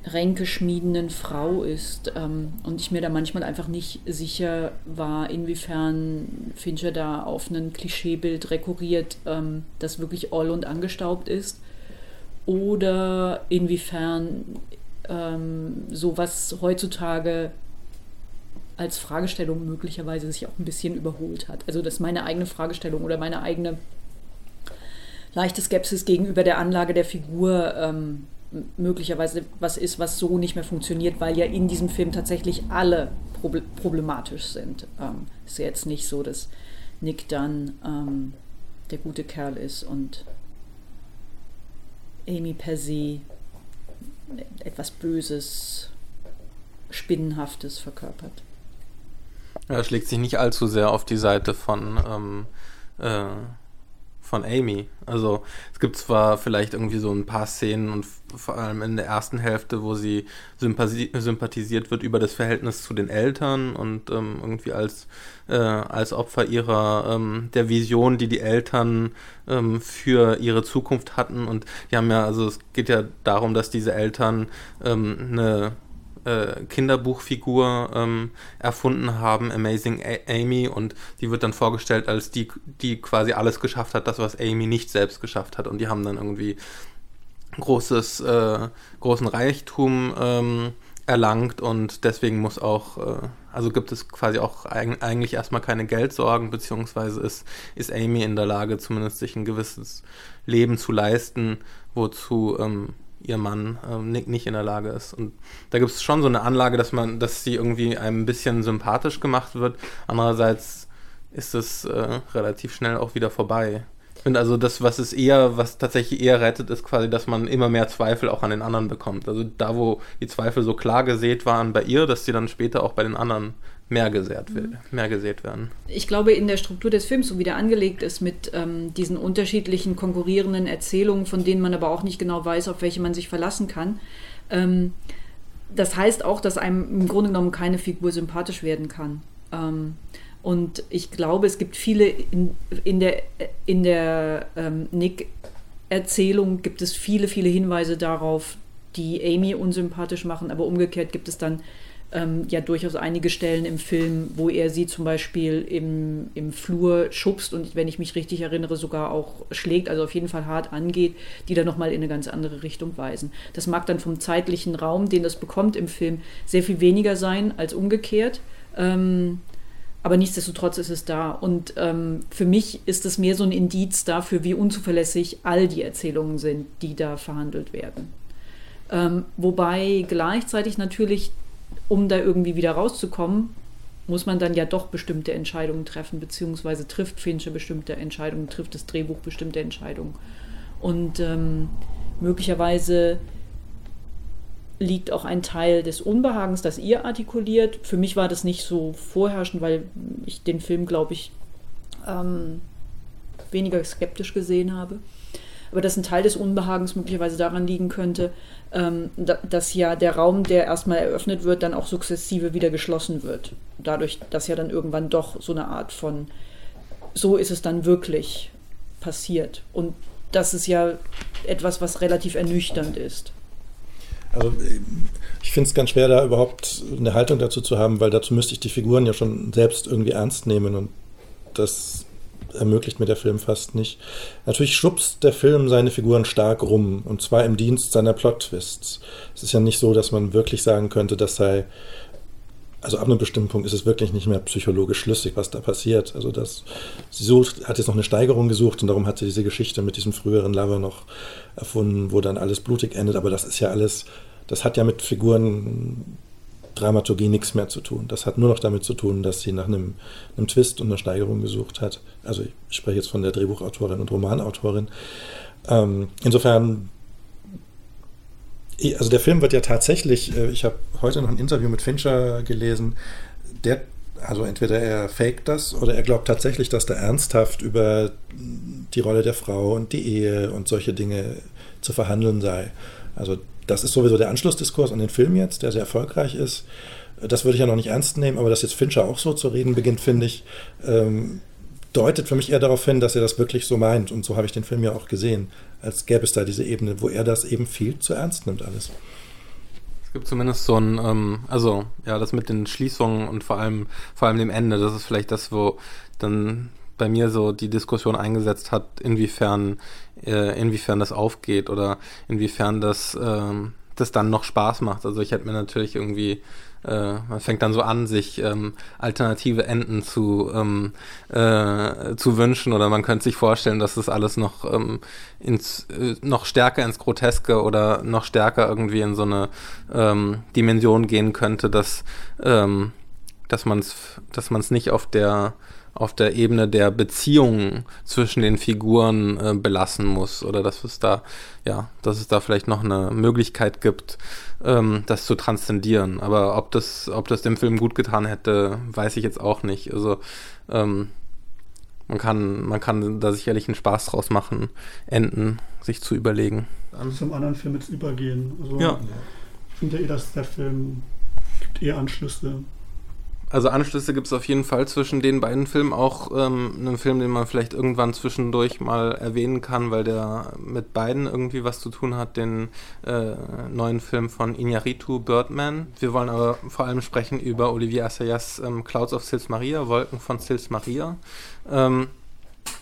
intriganten ränkeschmiedenden Frau ist. Ähm, und ich mir da manchmal einfach nicht sicher war, inwiefern Fincher da auf ein Klischeebild rekurriert, ähm, das wirklich oll und angestaubt ist. Oder inwiefern ähm, sowas heutzutage als Fragestellung möglicherweise sich auch ein bisschen überholt hat. Also dass meine eigene Fragestellung oder meine eigene leichte Skepsis gegenüber der Anlage der Figur ähm, möglicherweise was ist, was so nicht mehr funktioniert, weil ja in diesem Film tatsächlich alle problematisch sind. Ähm, ist ja jetzt nicht so, dass Nick dann ähm, der gute Kerl ist und Amy per se etwas Böses, Spinnenhaftes verkörpert. Er schlägt sich nicht allzu sehr auf die Seite von ähm, äh, von Amy. Also es gibt zwar vielleicht irgendwie so ein paar Szenen und vor allem in der ersten Hälfte, wo sie sympathisiert wird über das Verhältnis zu den Eltern und ähm, irgendwie als, äh, als Opfer ihrer ähm, der Vision, die die Eltern ähm, für ihre Zukunft hatten. Und die haben ja, also es geht ja darum, dass diese Eltern ähm, eine äh, Kinderbuchfigur ähm, erfunden haben, Amazing A Amy, und die wird dann vorgestellt als die, die quasi alles geschafft hat, das, was Amy nicht selbst geschafft hat. Und die haben dann irgendwie großes, äh, großen Reichtum ähm, erlangt und deswegen muss auch, äh, also gibt es quasi auch eig eigentlich erstmal keine Geldsorgen, beziehungsweise ist, ist Amy in der Lage, zumindest sich ein gewisses Leben zu leisten, wozu ähm, ihr Mann ähm, nicht in der Lage ist. Und da gibt es schon so eine Anlage, dass man, dass sie irgendwie einem ein bisschen sympathisch gemacht wird. Andererseits ist es äh, relativ schnell auch wieder vorbei. Ich finde also das, was es eher, was tatsächlich eher rettet, ist quasi, dass man immer mehr Zweifel auch an den anderen bekommt. Also da, wo die Zweifel so klar gesät waren bei ihr, dass sie dann später auch bei den anderen mehr gesät, mhm. mehr gesät werden. Ich glaube, in der Struktur des Films, so wie der angelegt ist, mit ähm, diesen unterschiedlichen konkurrierenden Erzählungen, von denen man aber auch nicht genau weiß, auf welche man sich verlassen kann, ähm, das heißt auch, dass einem im Grunde genommen keine Figur sympathisch werden kann. Ähm, und ich glaube, es gibt viele in, in der, in der ähm, Nick-Erzählung gibt es viele, viele Hinweise darauf, die Amy unsympathisch machen, aber umgekehrt gibt es dann ähm, ja durchaus einige Stellen im Film, wo er sie zum Beispiel im, im Flur schubst und wenn ich mich richtig erinnere, sogar auch schlägt, also auf jeden Fall hart angeht, die dann nochmal in eine ganz andere Richtung weisen. Das mag dann vom zeitlichen Raum, den das bekommt im Film, sehr viel weniger sein als umgekehrt. Ähm, aber nichtsdestotrotz ist es da. Und ähm, für mich ist es mehr so ein Indiz dafür, wie unzuverlässig all die Erzählungen sind, die da verhandelt werden. Ähm, wobei gleichzeitig natürlich um da irgendwie wieder rauszukommen, muss man dann ja doch bestimmte Entscheidungen treffen, beziehungsweise trifft Fincher bestimmte Entscheidungen, trifft das Drehbuch bestimmte Entscheidungen. Und ähm, möglicherweise liegt auch ein Teil des Unbehagens, das ihr artikuliert. Für mich war das nicht so vorherrschend, weil ich den Film, glaube ich, ähm, weniger skeptisch gesehen habe aber dass ein Teil des Unbehagens möglicherweise daran liegen könnte, ähm, dass ja der Raum, der erstmal eröffnet wird, dann auch sukzessive wieder geschlossen wird. Dadurch, dass ja dann irgendwann doch so eine Art von, so ist es dann wirklich passiert. Und das ist ja etwas, was relativ ernüchternd ist. Also ich finde es ganz schwer, da überhaupt eine Haltung dazu zu haben, weil dazu müsste ich die Figuren ja schon selbst irgendwie ernst nehmen und das ermöglicht mir der Film fast nicht. Natürlich schubst der Film seine Figuren stark rum und zwar im Dienst seiner Plot-Twists. Es ist ja nicht so, dass man wirklich sagen könnte, das sei also ab einem bestimmten Punkt ist es wirklich nicht mehr psychologisch schlüssig, was da passiert. Also das, sie sucht, hat jetzt noch eine Steigerung gesucht und darum hat sie diese Geschichte mit diesem früheren Lover noch erfunden, wo dann alles blutig endet. Aber das ist ja alles, das hat ja mit Figuren Dramaturgie nichts mehr zu tun. Das hat nur noch damit zu tun, dass sie nach einem, einem Twist und einer Steigerung gesucht hat. Also ich spreche jetzt von der Drehbuchautorin und Romanautorin. Ähm, insofern, also der Film wird ja tatsächlich, äh, ich habe heute noch ein Interview mit Fincher gelesen, der also entweder er faked das oder er glaubt tatsächlich, dass da ernsthaft über die Rolle der Frau und die Ehe und solche Dinge zu verhandeln sei. Also das ist sowieso der Anschlussdiskurs an den Film jetzt, der sehr erfolgreich ist. Das würde ich ja noch nicht ernst nehmen, aber dass jetzt Fincher auch so zu reden beginnt, finde ich, ähm, deutet für mich eher darauf hin, dass er das wirklich so meint. Und so habe ich den Film ja auch gesehen, als gäbe es da diese Ebene, wo er das eben viel zu ernst nimmt alles. Es gibt zumindest so ein, ähm, also ja, das mit den Schließungen und vor allem, vor allem dem Ende, das ist vielleicht das, wo dann bei mir so die Diskussion eingesetzt hat, inwiefern, äh, inwiefern das aufgeht oder inwiefern das, ähm, das dann noch Spaß macht. Also ich hätte mir natürlich irgendwie äh, man fängt dann so an, sich ähm, alternative Enden zu, ähm, äh, zu wünschen oder man könnte sich vorstellen, dass das alles noch, ähm, ins, äh, noch stärker ins Groteske oder noch stärker irgendwie in so eine ähm, Dimension gehen könnte, dass, ähm, dass man es dass nicht auf der auf der Ebene der Beziehungen zwischen den Figuren äh, belassen muss oder dass es da ja dass es da vielleicht noch eine Möglichkeit gibt ähm, das zu transzendieren. Aber ob das ob das dem Film gut getan hätte weiß ich jetzt auch nicht. Also ähm, man kann man kann da sicherlich einen Spaß draus machen Enden sich zu überlegen. Zum anderen Film jetzt übergehen. Also ja. ich finde eh dass der Film gibt eher Anschlüsse also Anschlüsse gibt es auf jeden Fall zwischen den beiden Filmen. Auch ähm, einen Film, den man vielleicht irgendwann zwischendurch mal erwähnen kann, weil der mit beiden irgendwie was zu tun hat, den äh, neuen Film von Iñárritu, Birdman. Wir wollen aber vor allem sprechen über Olivier Assayas ähm, Clouds of Sils Maria, Wolken von Sils Maria. Ähm,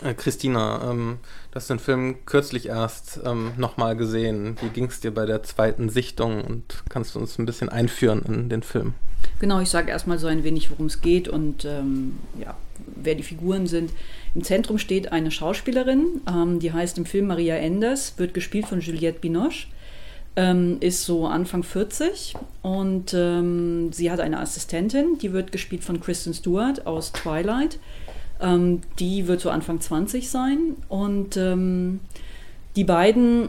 äh, Christina, ähm, du hast den Film kürzlich erst ähm, nochmal gesehen. Wie ging es dir bei der zweiten Sichtung und kannst du uns ein bisschen einführen in den Film? Genau, ich sage erstmal so ein wenig, worum es geht und ähm, ja, wer die Figuren sind. Im Zentrum steht eine Schauspielerin, ähm, die heißt im Film Maria Enders, wird gespielt von Juliette Binoche, ähm, ist so Anfang 40 und ähm, sie hat eine Assistentin, die wird gespielt von Kristen Stewart aus Twilight. Ähm, die wird so Anfang 20 sein und ähm, die beiden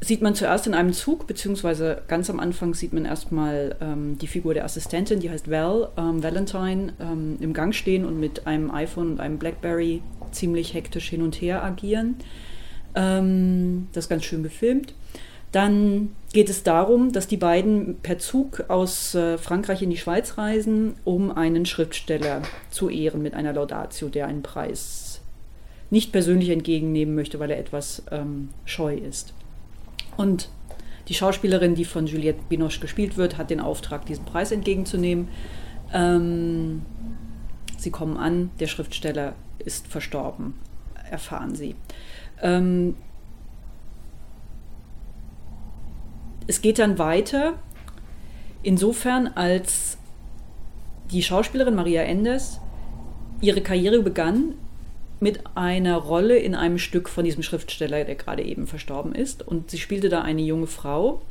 sieht man zuerst in einem Zug, beziehungsweise ganz am Anfang sieht man erstmal ähm, die Figur der Assistentin, die heißt Val, ähm, Valentine, ähm, im Gang stehen und mit einem iPhone und einem Blackberry ziemlich hektisch hin und her agieren. Ähm, das ist ganz schön gefilmt. Dann geht es darum, dass die beiden per Zug aus äh, Frankreich in die Schweiz reisen, um einen Schriftsteller zu ehren mit einer Laudatio, der einen Preis nicht persönlich entgegennehmen möchte, weil er etwas ähm, scheu ist. Und die Schauspielerin, die von Juliette Binoche gespielt wird, hat den Auftrag, diesen Preis entgegenzunehmen. Ähm, sie kommen an, der Schriftsteller ist verstorben, erfahren sie. Ähm, es geht dann weiter, insofern als die Schauspielerin Maria Enders ihre Karriere begann mit einer Rolle in einem Stück von diesem Schriftsteller, der gerade eben verstorben ist. Und sie spielte da eine junge Frau,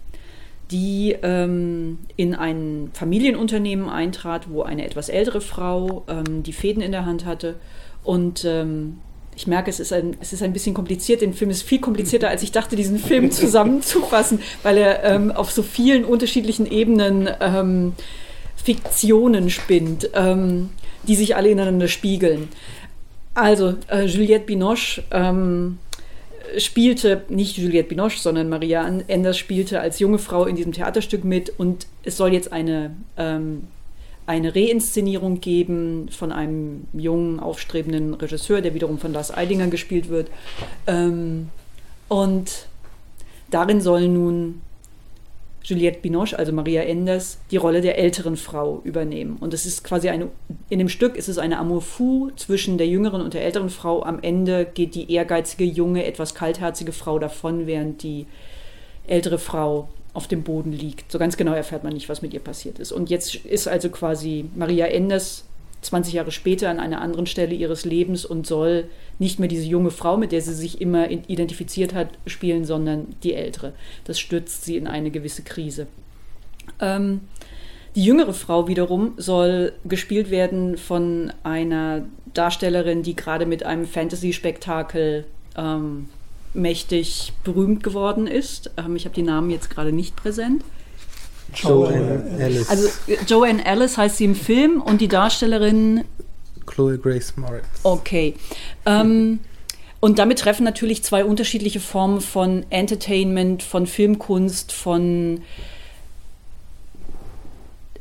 die ähm, in ein Familienunternehmen eintrat, wo eine etwas ältere Frau ähm, die Fäden in der Hand hatte. Und ähm, ich merke, es ist, ein, es ist ein bisschen kompliziert. Der Film ist viel komplizierter, als ich dachte, diesen Film zusammenzufassen, weil er ähm, auf so vielen unterschiedlichen Ebenen ähm, Fiktionen spinnt, ähm, die sich alle ineinander spiegeln. Also, äh, Juliette Binoche ähm, spielte, nicht Juliette Binoche, sondern Maria Enders spielte als junge Frau in diesem Theaterstück mit und es soll jetzt eine, ähm, eine Reinszenierung geben von einem jungen, aufstrebenden Regisseur, der wiederum von Lars Eidinger gespielt wird. Ähm, und darin soll nun Juliette Binoche, also Maria Enders, die Rolle der älteren Frau übernehmen. Und es ist quasi eine, in dem Stück ist es eine Amour fou zwischen der jüngeren und der älteren Frau. Am Ende geht die ehrgeizige, junge, etwas kaltherzige Frau davon, während die ältere Frau auf dem Boden liegt. So ganz genau erfährt man nicht, was mit ihr passiert ist. Und jetzt ist also quasi Maria Enders 20 Jahre später an einer anderen Stelle ihres Lebens und soll nicht mehr diese junge Frau, mit der sie sich immer identifiziert hat, spielen, sondern die ältere. Das stürzt sie in eine gewisse Krise. Ähm, die jüngere Frau wiederum soll gespielt werden von einer Darstellerin, die gerade mit einem Fantasy-Spektakel ähm, mächtig berühmt geworden ist. Ähm, ich habe die Namen jetzt gerade nicht präsent. Joanne Alice. Also Joanne Alice heißt sie im Film und die Darstellerin Chloe Grace Moritz. Okay. Ähm, und damit treffen natürlich zwei unterschiedliche Formen von Entertainment, von Filmkunst, von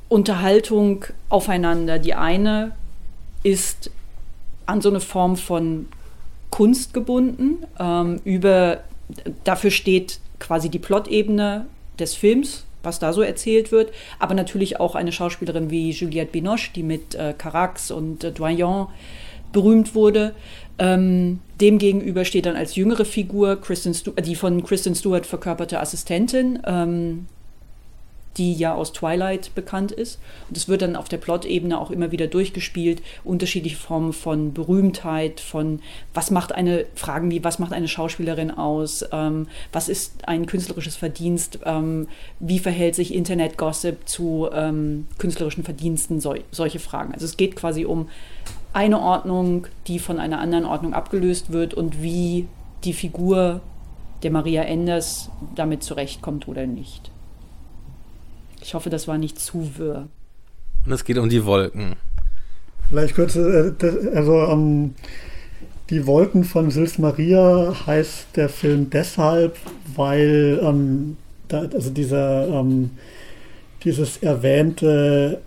Unterhaltung aufeinander. Die eine ist an so eine Form von Kunst gebunden. Ähm, über, dafür steht quasi die Plotebene des Films was da so erzählt wird. Aber natürlich auch eine Schauspielerin wie Juliette Binoche, die mit äh, Carax und äh, Doyen berühmt wurde. Ähm, Demgegenüber steht dann als jüngere Figur Kristen die von Kristen Stewart verkörperte Assistentin, ähm, die ja aus Twilight bekannt ist. Und es wird dann auf der Plot-Ebene auch immer wieder durchgespielt, unterschiedliche Formen von Berühmtheit, von was macht eine, Fragen wie, was macht eine Schauspielerin aus, ähm, was ist ein künstlerisches Verdienst, ähm, wie verhält sich Internet-Gossip zu ähm, künstlerischen Verdiensten, so, solche Fragen. Also es geht quasi um eine Ordnung, die von einer anderen Ordnung abgelöst wird und wie die Figur der Maria Enders damit zurechtkommt oder nicht. Ich hoffe, das war nicht zu wirr. Und es geht um die Wolken. Vielleicht kurz, äh, also um, die Wolken von Sils Maria heißt der Film deshalb, weil um, da, also dieser, um, dieses erwähnte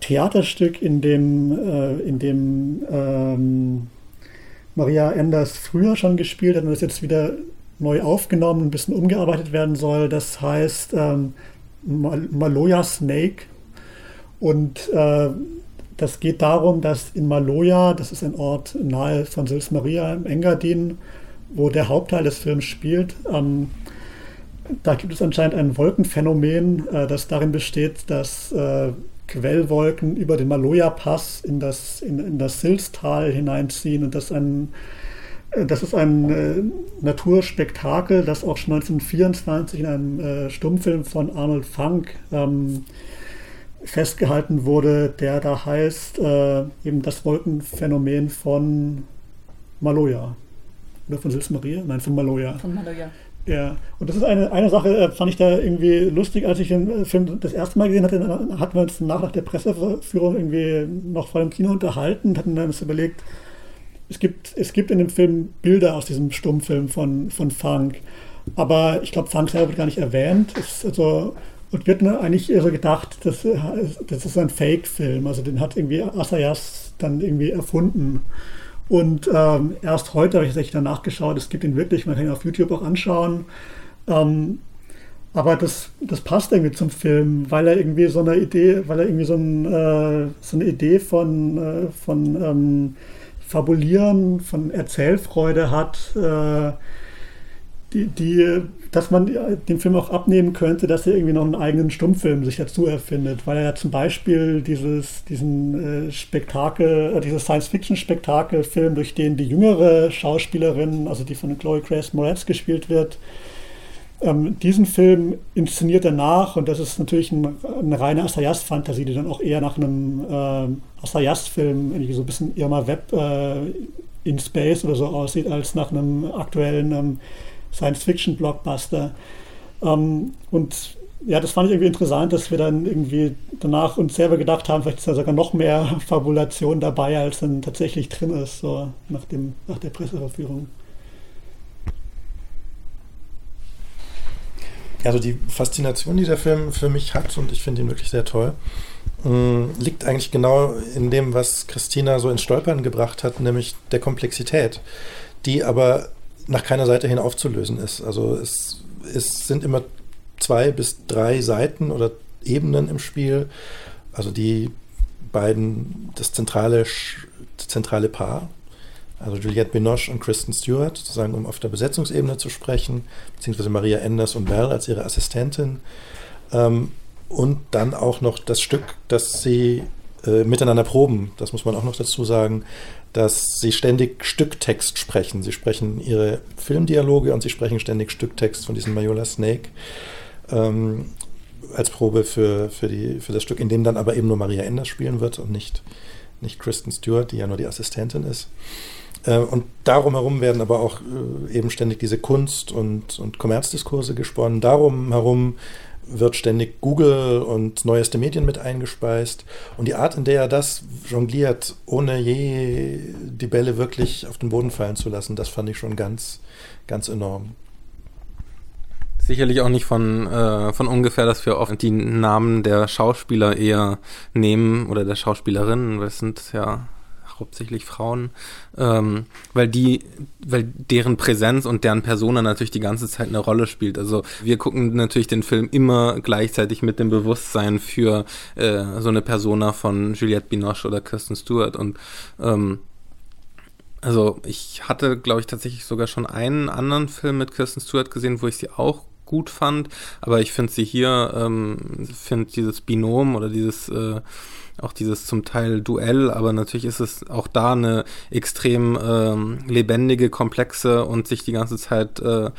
Theaterstück, in dem, äh, in dem ähm, Maria Enders früher schon gespielt hat und das jetzt wieder neu aufgenommen, ein bisschen umgearbeitet werden soll. Das heißt ähm, Mal Maloya Snake. Und äh, das geht darum, dass in Maloja, das ist ein Ort nahe von Sils Maria im Engadin, wo der Hauptteil des Films spielt, ähm, da gibt es anscheinend ein Wolkenphänomen, äh, das darin besteht, dass äh, Quellwolken über den Maloja-Pass in das, in, in das Silstal hineinziehen und das ein das ist ein äh, Naturspektakel, das auch schon 1924 in einem äh, Stummfilm von Arnold Funk ähm, festgehalten wurde, der da heißt äh, eben das Wolkenphänomen von Maloja. Oder von Sils Maria? Nein, von Maloja. Von Maloja. Ja, und das ist eine, eine Sache, äh, fand ich da irgendwie lustig, als ich den äh, Film das erste Mal gesehen hatte, hatten wir uns nach, nach der Presseführung irgendwie noch vor dem Kino unterhalten und hatten dann uns überlegt, es gibt, es gibt in dem Film Bilder aus diesem Stummfilm von, von Funk, aber ich glaube, Funk selber wird gar nicht erwähnt. Es, also, und wird eigentlich so gedacht, das, das ist ein Fake-Film, also den hat irgendwie Asayas dann irgendwie erfunden. Und ähm, erst heute habe ich tatsächlich danach geschaut, es gibt ihn wirklich, man kann ihn auf YouTube auch anschauen. Ähm, aber das, das passt irgendwie zum Film, weil er irgendwie so eine Idee, weil er irgendwie so, ein, äh, so eine Idee von, äh, von ähm, Fabulieren, von Erzählfreude hat. Äh, die, die, dass man dem Film auch abnehmen könnte, dass er irgendwie noch einen eigenen Stummfilm sich dazu erfindet, weil er ja zum Beispiel dieses, diesen äh, Spektakel, äh, dieses Science-Fiction-Spektakel-Film, durch den die jüngere Schauspielerin, also die von Chloe Grace Moretz gespielt wird, ähm, diesen Film inszeniert er nach und das ist natürlich ein, eine reine Assayas-Fantasie, die dann auch eher nach einem äh, Assayas-Film, irgendwie so ein bisschen Irma Web äh, in Space oder so aussieht, als nach einem aktuellen ähm, Science-Fiction-Blockbuster. Ähm, und ja, das fand ich irgendwie interessant, dass wir dann irgendwie danach uns selber gedacht haben, vielleicht ist da sogar noch mehr Fabulation dabei, als dann tatsächlich drin ist, so nach, dem, nach der Presseverführung. Also die Faszination, die der Film für mich hat, und ich finde ihn wirklich sehr toll, mm, liegt eigentlich genau in dem, was Christina so ins Stolpern gebracht hat, nämlich der Komplexität, die aber nach keiner Seite hin aufzulösen ist. Also es, es sind immer zwei bis drei Seiten oder Ebenen im Spiel. Also die beiden, das zentrale, zentrale Paar, also Juliette Binoche und Kristen Stewart, sozusagen um auf der Besetzungsebene zu sprechen, beziehungsweise Maria Enders und Val als ihre Assistentin. Ähm, und dann auch noch das Stück, das sie äh, miteinander proben, das muss man auch noch dazu sagen, dass sie ständig Stücktext sprechen. Sie sprechen ihre Filmdialoge und sie sprechen ständig Stücktext von diesem Mayola Snake ähm, als Probe für, für, die, für das Stück, in dem dann aber eben nur Maria Enders spielen wird und nicht, nicht Kristen Stewart, die ja nur die Assistentin ist. Äh, und darum herum werden aber auch äh, eben ständig diese Kunst- und, und Kommerzdiskurse gesponnen. Darum herum wird ständig Google und neueste Medien mit eingespeist. Und die Art, in der er das jongliert, ohne je die Bälle wirklich auf den Boden fallen zu lassen, das fand ich schon ganz, ganz enorm. Sicherlich auch nicht von, äh, von ungefähr, dass wir oft die Namen der Schauspieler eher nehmen oder der Schauspielerinnen. Das sind ja hauptsächlich Frauen, ähm, weil die, weil deren Präsenz und deren Persona natürlich die ganze Zeit eine Rolle spielt. Also wir gucken natürlich den Film immer gleichzeitig mit dem Bewusstsein für äh, so eine Persona von Juliette Binoche oder Kirsten Stewart und ähm, also ich hatte, glaube ich, tatsächlich sogar schon einen anderen Film mit Kirsten Stewart gesehen, wo ich sie auch gut fand, aber ich finde sie hier, ähm, finde dieses Binom oder dieses äh, auch dieses zum Teil Duell, aber natürlich ist es auch da eine extrem ähm, lebendige, komplexe und sich die ganze Zeit äh,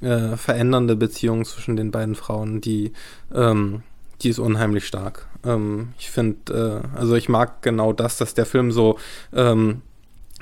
äh, verändernde Beziehung zwischen den beiden Frauen, die, ähm, die ist unheimlich stark. Ähm, ich finde, äh, also ich mag genau das, dass der Film so ähm,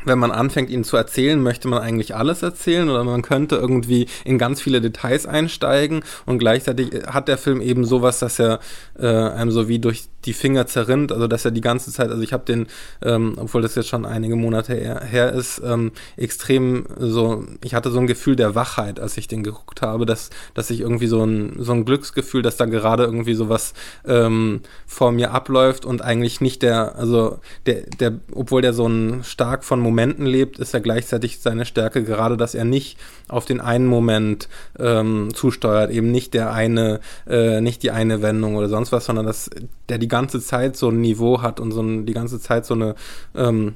wenn man anfängt, ihn zu erzählen, möchte man eigentlich alles erzählen oder man könnte irgendwie in ganz viele Details einsteigen und gleichzeitig hat der Film eben sowas, dass er äh, einem so wie durch die Finger zerrinnt, also dass er die ganze Zeit, also ich habe den, ähm, obwohl das jetzt schon einige Monate her, her ist, ähm, extrem so, ich hatte so ein Gefühl der Wachheit, als ich den geguckt habe, dass, dass ich irgendwie so ein, so ein Glücksgefühl, dass da gerade irgendwie sowas ähm, vor mir abläuft und eigentlich nicht der, also der, der, obwohl der so ein stark von Momenten lebt, ist er gleichzeitig seine Stärke gerade, dass er nicht auf den einen Moment ähm, zusteuert, eben nicht der eine, äh, nicht die eine Wendung oder sonst was, sondern dass der die ganze Zeit so ein Niveau hat und so ein, die ganze Zeit so eine ähm,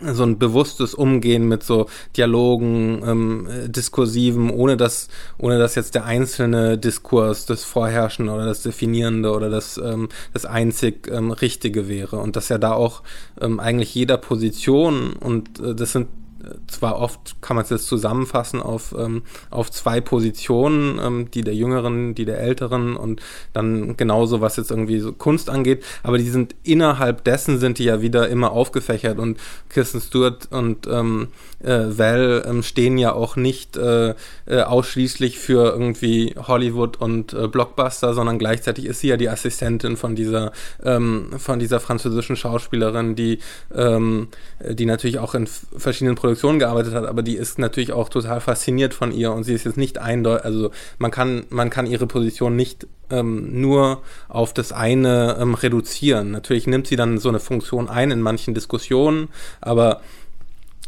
so ein bewusstes Umgehen mit so Dialogen, ähm, Diskursiven, ohne dass, ohne dass jetzt der einzelne Diskurs das Vorherrschen oder das Definierende oder das, ähm, das einzig ähm, Richtige wäre. Und dass ja da auch ähm, eigentlich jeder Position, und äh, das sind zwar oft kann man es jetzt zusammenfassen auf, ähm, auf zwei Positionen, ähm, die der Jüngeren, die der Älteren und dann genauso, was jetzt irgendwie so Kunst angeht, aber die sind innerhalb dessen sind die ja wieder immer aufgefächert und Kirsten Stewart und ähm, äh, Val ähm, stehen ja auch nicht äh, äh, ausschließlich für irgendwie Hollywood und äh, Blockbuster, sondern gleichzeitig ist sie ja die Assistentin von dieser ähm, von dieser französischen Schauspielerin, die ähm, die natürlich auch in verschiedenen Produktionen gearbeitet hat, aber die ist natürlich auch total fasziniert von ihr und sie ist jetzt nicht eindeutig, also man kann man kann ihre Position nicht ähm, nur auf das eine ähm, reduzieren. Natürlich nimmt sie dann so eine Funktion ein in manchen Diskussionen, aber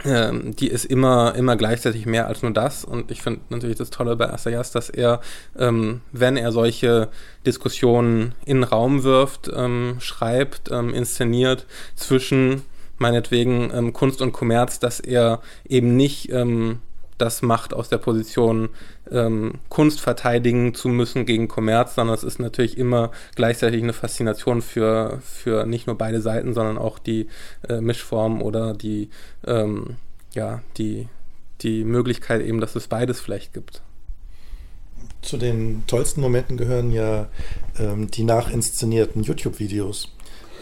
ähm, die ist immer, immer gleichzeitig mehr als nur das. Und ich finde natürlich das Tolle bei Assayas, dass er, ähm, wenn er solche Diskussionen in den Raum wirft, ähm, schreibt, ähm, inszeniert zwischen meinetwegen ähm, Kunst und Kommerz, dass er eben nicht ähm, das macht aus der Position, ähm, Kunst verteidigen zu müssen gegen Kommerz, sondern es ist natürlich immer gleichzeitig eine Faszination für, für nicht nur beide Seiten, sondern auch die äh, Mischform oder die, ähm, ja, die, die Möglichkeit eben, dass es beides vielleicht gibt. Zu den tollsten Momenten gehören ja ähm, die nachinszenierten YouTube-Videos.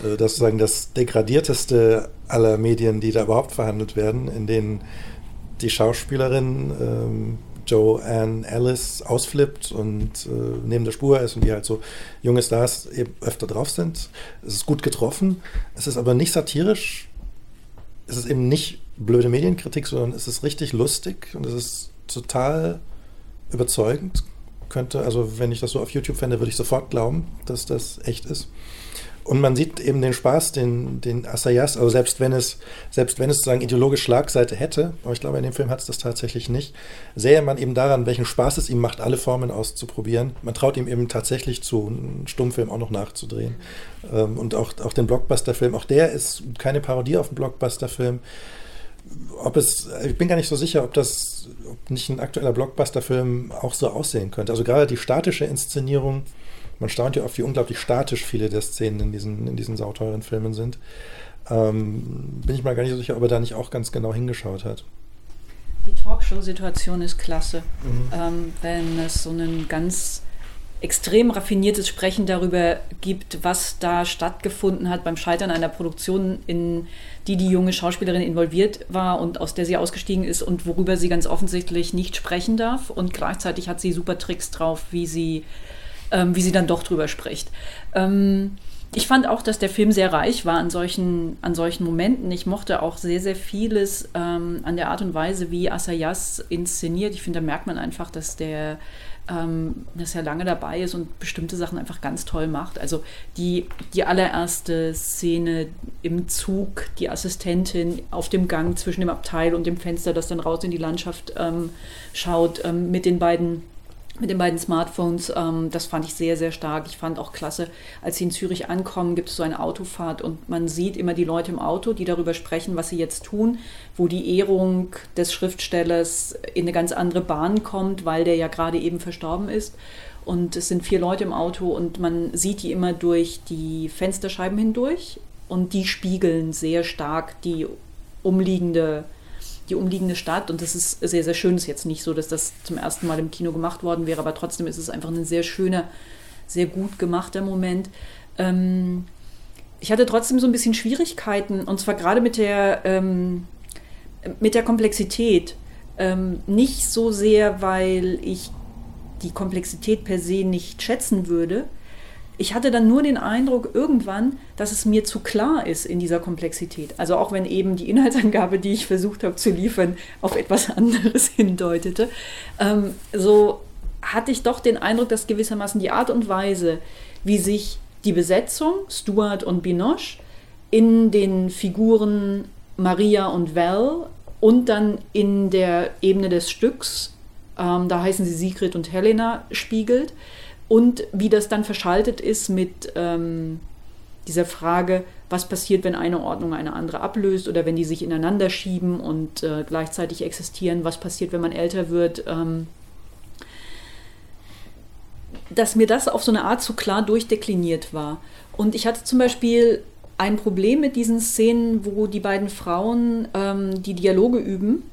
Äh, das sozusagen das degradierteste aller Medien, die da überhaupt verhandelt werden, in denen die Schauspielerin ähm, Joanne Alice ausflippt und äh, neben der Spur ist und die halt so junge Stars eben öfter drauf sind. Es ist gut getroffen, es ist aber nicht satirisch, es ist eben nicht blöde Medienkritik, sondern es ist richtig lustig und es ist total überzeugend. Könnte, also wenn ich das so auf YouTube fände, würde ich sofort glauben, dass das echt ist. Und man sieht eben den Spaß, den, den Assayas, also selbst wenn es, selbst wenn es sozusagen ideologisch Schlagseite hätte, aber ich glaube, in dem Film hat es das tatsächlich nicht, sähe man eben daran, welchen Spaß es ihm macht, alle Formen auszuprobieren. Man traut ihm eben tatsächlich zu, einen Stummfilm auch noch nachzudrehen. Ähm, und auch, auch den Blockbuster-Film, auch der ist keine Parodie auf einen Blockbuster-Film. Ob es, ich bin gar nicht so sicher, ob das ob nicht ein aktueller Blockbuster-Film auch so aussehen könnte. Also gerade die statische Inszenierung man staunt ja oft, wie unglaublich statisch viele der Szenen in diesen, in diesen sauteuren Filmen sind. Ähm, bin ich mal gar nicht so sicher, ob er da nicht auch ganz genau hingeschaut hat. Die Talkshow-Situation ist klasse. Mhm. Ähm, wenn es so ein ganz extrem raffiniertes Sprechen darüber gibt, was da stattgefunden hat beim Scheitern einer Produktion, in die die junge Schauspielerin involviert war und aus der sie ausgestiegen ist und worüber sie ganz offensichtlich nicht sprechen darf. Und gleichzeitig hat sie super Tricks drauf, wie sie ähm, wie sie dann doch drüber spricht. Ähm, ich fand auch, dass der Film sehr reich war an solchen, an solchen Momenten. Ich mochte auch sehr, sehr vieles ähm, an der Art und Weise, wie Asayas inszeniert. Ich finde, da merkt man einfach, dass der ähm, dass er lange dabei ist und bestimmte Sachen einfach ganz toll macht. Also die, die allererste Szene im Zug, die Assistentin auf dem Gang zwischen dem Abteil und dem Fenster, das dann raus in die Landschaft ähm, schaut, ähm, mit den beiden mit den beiden Smartphones, ähm, das fand ich sehr, sehr stark. Ich fand auch klasse, als sie in Zürich ankommen, gibt es so eine Autofahrt und man sieht immer die Leute im Auto, die darüber sprechen, was sie jetzt tun, wo die Ehrung des Schriftstellers in eine ganz andere Bahn kommt, weil der ja gerade eben verstorben ist. Und es sind vier Leute im Auto und man sieht die immer durch die Fensterscheiben hindurch und die spiegeln sehr stark die umliegende die umliegende Stadt. Und das ist sehr, sehr schön. Es ist jetzt nicht so, dass das zum ersten Mal im Kino gemacht worden wäre, aber trotzdem ist es einfach ein sehr schöner, sehr gut gemachter Moment. Ähm, ich hatte trotzdem so ein bisschen Schwierigkeiten, und zwar gerade mit der, ähm, mit der Komplexität. Ähm, nicht so sehr, weil ich die Komplexität per se nicht schätzen würde, ich hatte dann nur den Eindruck irgendwann, dass es mir zu klar ist in dieser Komplexität. Also auch wenn eben die Inhaltsangabe, die ich versucht habe zu liefern, auf etwas anderes hindeutete, ähm, so hatte ich doch den Eindruck, dass gewissermaßen die Art und Weise, wie sich die Besetzung, Stuart und Binoche, in den Figuren Maria und Val und dann in der Ebene des Stücks, ähm, da heißen sie Sigrid und Helena, spiegelt und wie das dann verschaltet ist mit ähm, dieser Frage, was passiert, wenn eine Ordnung eine andere ablöst oder wenn die sich ineinander schieben und äh, gleichzeitig existieren, was passiert, wenn man älter wird. Ähm, dass mir das auf so eine Art zu klar durchdekliniert war. Und ich hatte zum Beispiel ein Problem mit diesen Szenen, wo die beiden Frauen ähm, die Dialoge üben.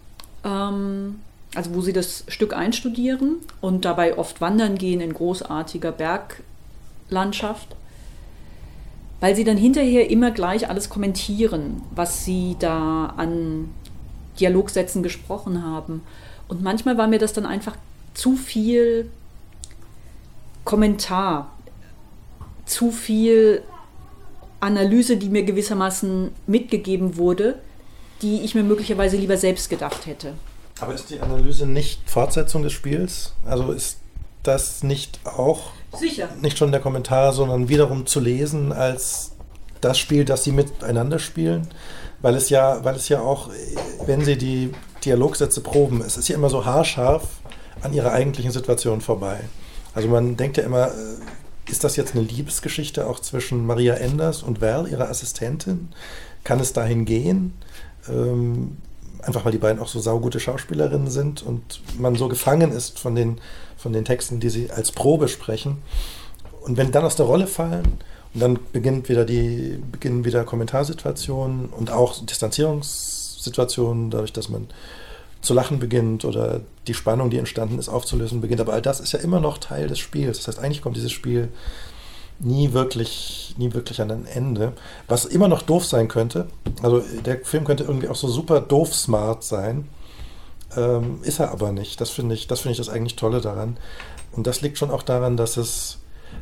Ähm, also wo sie das Stück einstudieren und dabei oft wandern gehen in großartiger Berglandschaft, weil sie dann hinterher immer gleich alles kommentieren, was sie da an Dialogsätzen gesprochen haben. Und manchmal war mir das dann einfach zu viel Kommentar, zu viel Analyse, die mir gewissermaßen mitgegeben wurde, die ich mir möglicherweise lieber selbst gedacht hätte. Aber ist die Analyse nicht Fortsetzung des Spiels? Also ist das nicht auch Sicher. nicht schon der Kommentar, sondern wiederum zu lesen als das Spiel, das sie miteinander spielen? Weil es ja, weil es ja auch, wenn sie die Dialogsätze proben, es ist ja immer so haarscharf an ihrer eigentlichen Situation vorbei. Also man denkt ja immer, äh, ist das jetzt eine Liebesgeschichte auch zwischen Maria Enders und Val, ihrer Assistentin? Kann es dahin gehen? Ähm, einfach weil die beiden auch so saugute Schauspielerinnen sind und man so gefangen ist von den, von den Texten, die sie als Probe sprechen. Und wenn dann aus der Rolle fallen und dann beginnt wieder die, beginnen wieder Kommentarsituationen und auch Distanzierungssituationen, dadurch, dass man zu lachen beginnt oder die Spannung, die entstanden ist, aufzulösen beginnt. Aber all das ist ja immer noch Teil des Spiels. Das heißt, eigentlich kommt dieses Spiel nie wirklich, nie wirklich an ein Ende. Was immer noch doof sein könnte, also der Film könnte irgendwie auch so super doof smart sein, ähm, ist er aber nicht. Das finde ich, das finde ich das eigentlich Tolle daran. Und das liegt schon auch daran, dass es,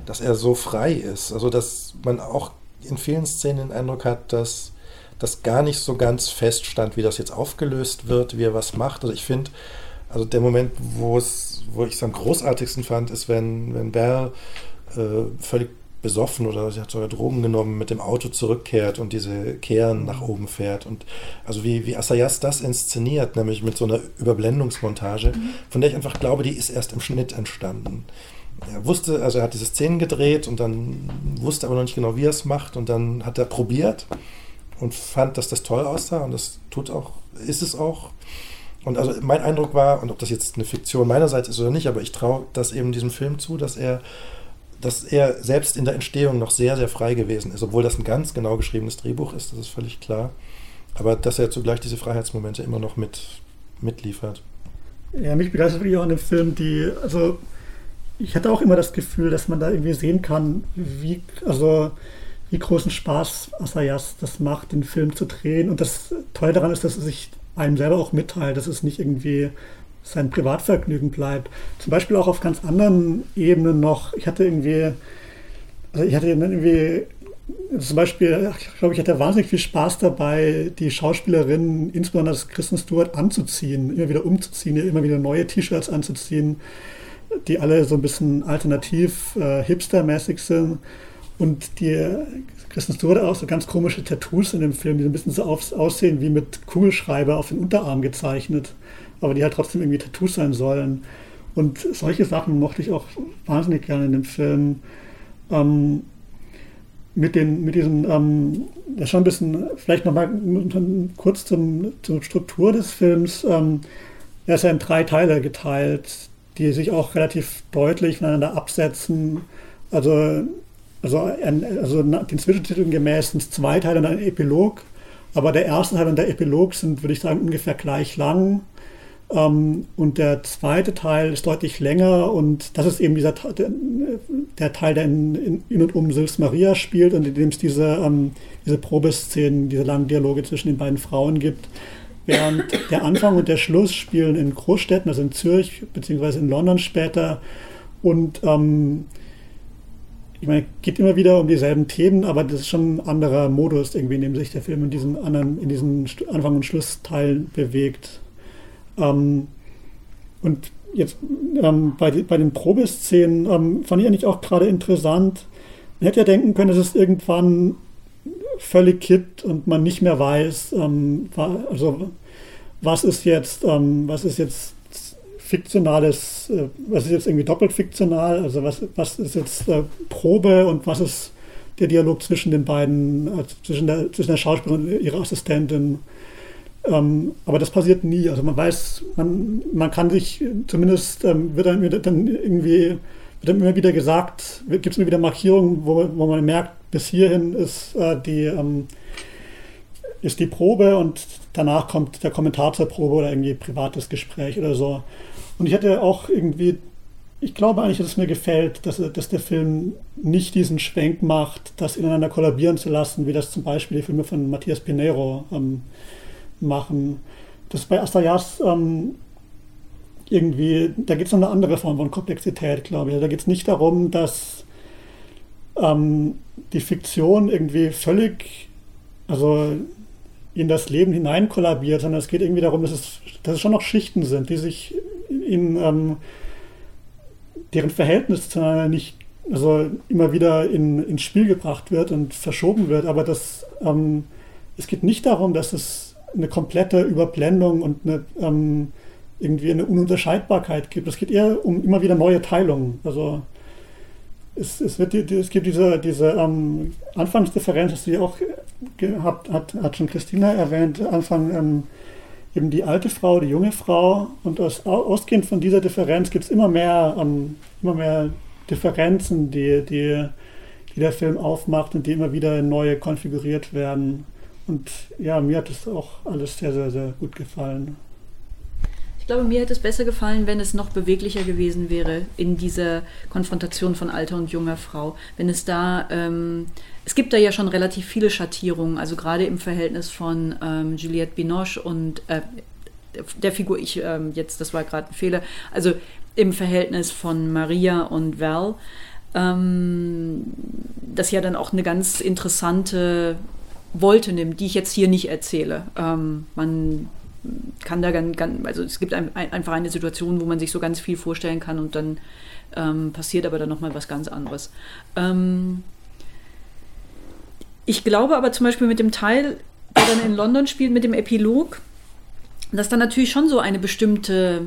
dass er so frei ist. Also dass man auch in vielen Szenen den Eindruck hat, dass das gar nicht so ganz feststand, wie das jetzt aufgelöst wird, wie er was macht. Also ich finde, also der Moment, wo es, wo ich es am großartigsten fand, ist, wenn, wenn Bell äh, völlig besoffen oder sie hat sogar Drogen genommen, mit dem Auto zurückkehrt und diese Kehren nach oben fährt. Und also wie, wie Asayas das inszeniert, nämlich mit so einer Überblendungsmontage, mhm. von der ich einfach glaube, die ist erst im Schnitt entstanden. Er wusste, also er hat diese Szenen gedreht und dann wusste aber noch nicht genau, wie er es macht. Und dann hat er probiert und fand, dass das toll aussah und das tut auch, ist es auch. Und also mein Eindruck war, und ob das jetzt eine Fiktion meinerseits ist oder nicht, aber ich traue das eben diesem Film zu, dass er dass er selbst in der Entstehung noch sehr, sehr frei gewesen ist, obwohl das ein ganz genau geschriebenes Drehbuch ist, das ist völlig klar. Aber dass er zugleich diese Freiheitsmomente immer noch mit, mitliefert. Ja, mich begeistert wirklich auch an dem Film, die, also ich hatte auch immer das Gefühl, dass man da irgendwie sehen kann, wie, also wie großen Spaß Asayas das macht, den Film zu drehen. Und das Tolle daran ist, dass er sich einem selber auch mitteilt. Das ist nicht irgendwie sein Privatvergnügen bleibt. Zum Beispiel auch auf ganz anderen Ebenen noch. Ich hatte irgendwie, also ich hatte irgendwie zum Beispiel, ich glaube, ich hatte wahnsinnig viel Spaß dabei, die Schauspielerin, insbesondere das Kristen Stewart, anzuziehen, immer wieder umzuziehen, immer wieder neue T-Shirts anzuziehen, die alle so ein bisschen alternativ, äh, hipstermäßig sind. Und die Kristen Stewart auch so ganz komische Tattoos in dem Film, die so ein bisschen so auf, aussehen wie mit Kugelschreiber auf den Unterarm gezeichnet, aber die halt trotzdem irgendwie Tattoos sein sollen. Und solche Sachen mochte ich auch wahnsinnig gerne in dem Film. Ähm, mit, den, mit diesen, ähm, das schon ein bisschen, vielleicht nochmal kurz zum, zur Struktur des Films. Ähm, er ist ja in drei Teile geteilt, die sich auch relativ deutlich voneinander absetzen. Also, also, also den Zwischentiteln gemäß sind es zwei Teile und ein Epilog. Aber der erste Teil und der Epilog sind, würde ich sagen, ungefähr gleich lang. Ähm, und der zweite Teil ist deutlich länger und das ist eben dieser der, der Teil, der in, in, und um Sils Maria spielt und in dem es diese, ähm, diese Probeszenen, diese langen Dialoge zwischen den beiden Frauen gibt. Während der Anfang und der Schluss spielen in Großstädten, also in Zürich beziehungsweise in London später. Und ähm, ich meine, es geht immer wieder um dieselben Themen, aber das ist schon ein anderer Modus, irgendwie, in dem sich der Film in diesen anderen, in diesen Anfang- und Schlussteilen bewegt. Ähm, und jetzt ähm, bei, bei, den Probeszenen ähm, fand ich eigentlich auch gerade interessant. Man hätte ja denken können, dass es irgendwann völlig kippt und man nicht mehr weiß, ähm, also was ist jetzt, ähm, was ist jetzt fiktionales, äh, was ist jetzt irgendwie doppelt fiktional, also was, was ist jetzt äh, Probe und was ist der Dialog zwischen den beiden, äh, zwischen, der, zwischen der Schauspielerin und ihrer Assistentin. Ähm, aber das passiert nie. Also man weiß, man, man kann sich zumindest, ähm, wird, dann, wird dann irgendwie, wird dann immer wieder gesagt, gibt es immer wieder Markierungen, wo, wo man merkt, bis hierhin ist äh, die, ähm, ist die Probe und danach kommt der Kommentar zur Probe oder irgendwie privates Gespräch oder so. Und ich hatte auch irgendwie, ich glaube eigentlich, dass es mir gefällt, dass, dass der Film nicht diesen Schwenk macht, das ineinander kollabieren zu lassen, wie das zum Beispiel die Filme von Matthias Pinero ähm, machen. Das ist bei Astayas ähm, irgendwie, da geht es um eine andere Form von Komplexität, glaube ich. Da geht es nicht darum, dass ähm, die Fiktion irgendwie völlig, also in das Leben hinein kollabiert, sondern es geht irgendwie darum, dass es, dass es schon noch Schichten sind, die sich in ähm, deren Verhältnis zueinander nicht, also immer wieder in, ins Spiel gebracht wird und verschoben wird, aber das, ähm, es geht nicht darum, dass es eine komplette Überblendung und eine, ähm, irgendwie eine Ununterscheidbarkeit gibt. Es geht eher um immer wieder neue Teilungen. Also es, es, wird, es gibt diese, diese ähm, Anfangsdifferenz, das sie auch gehabt hat, hat schon Christina erwähnt, Anfang ähm, eben die alte Frau, die junge Frau und aus, ausgehend von dieser Differenz gibt es immer mehr, ähm, immer mehr Differenzen, die, die, die der Film aufmacht und die immer wieder neu konfiguriert werden. Und ja, mir hat es auch alles sehr, sehr, sehr gut gefallen. Ich glaube, mir hätte es besser gefallen, wenn es noch beweglicher gewesen wäre in dieser Konfrontation von alter und junger Frau. Wenn es da, ähm, es gibt da ja schon relativ viele Schattierungen, also gerade im Verhältnis von ähm, Juliette Binoche und äh, der Figur, ich ähm, jetzt, das war gerade ein Fehler, also im Verhältnis von Maria und Val, ähm, das ja dann auch eine ganz interessante wollte nimmt, die ich jetzt hier nicht erzähle. Ähm, man kann da ganz, ganz, also es gibt ein, ein, einfach eine Situation, wo man sich so ganz viel vorstellen kann und dann ähm, passiert aber dann nochmal was ganz anderes. Ähm, ich glaube aber zum Beispiel mit dem Teil, der dann in London spielt, mit dem Epilog, dass dann natürlich schon so eine bestimmte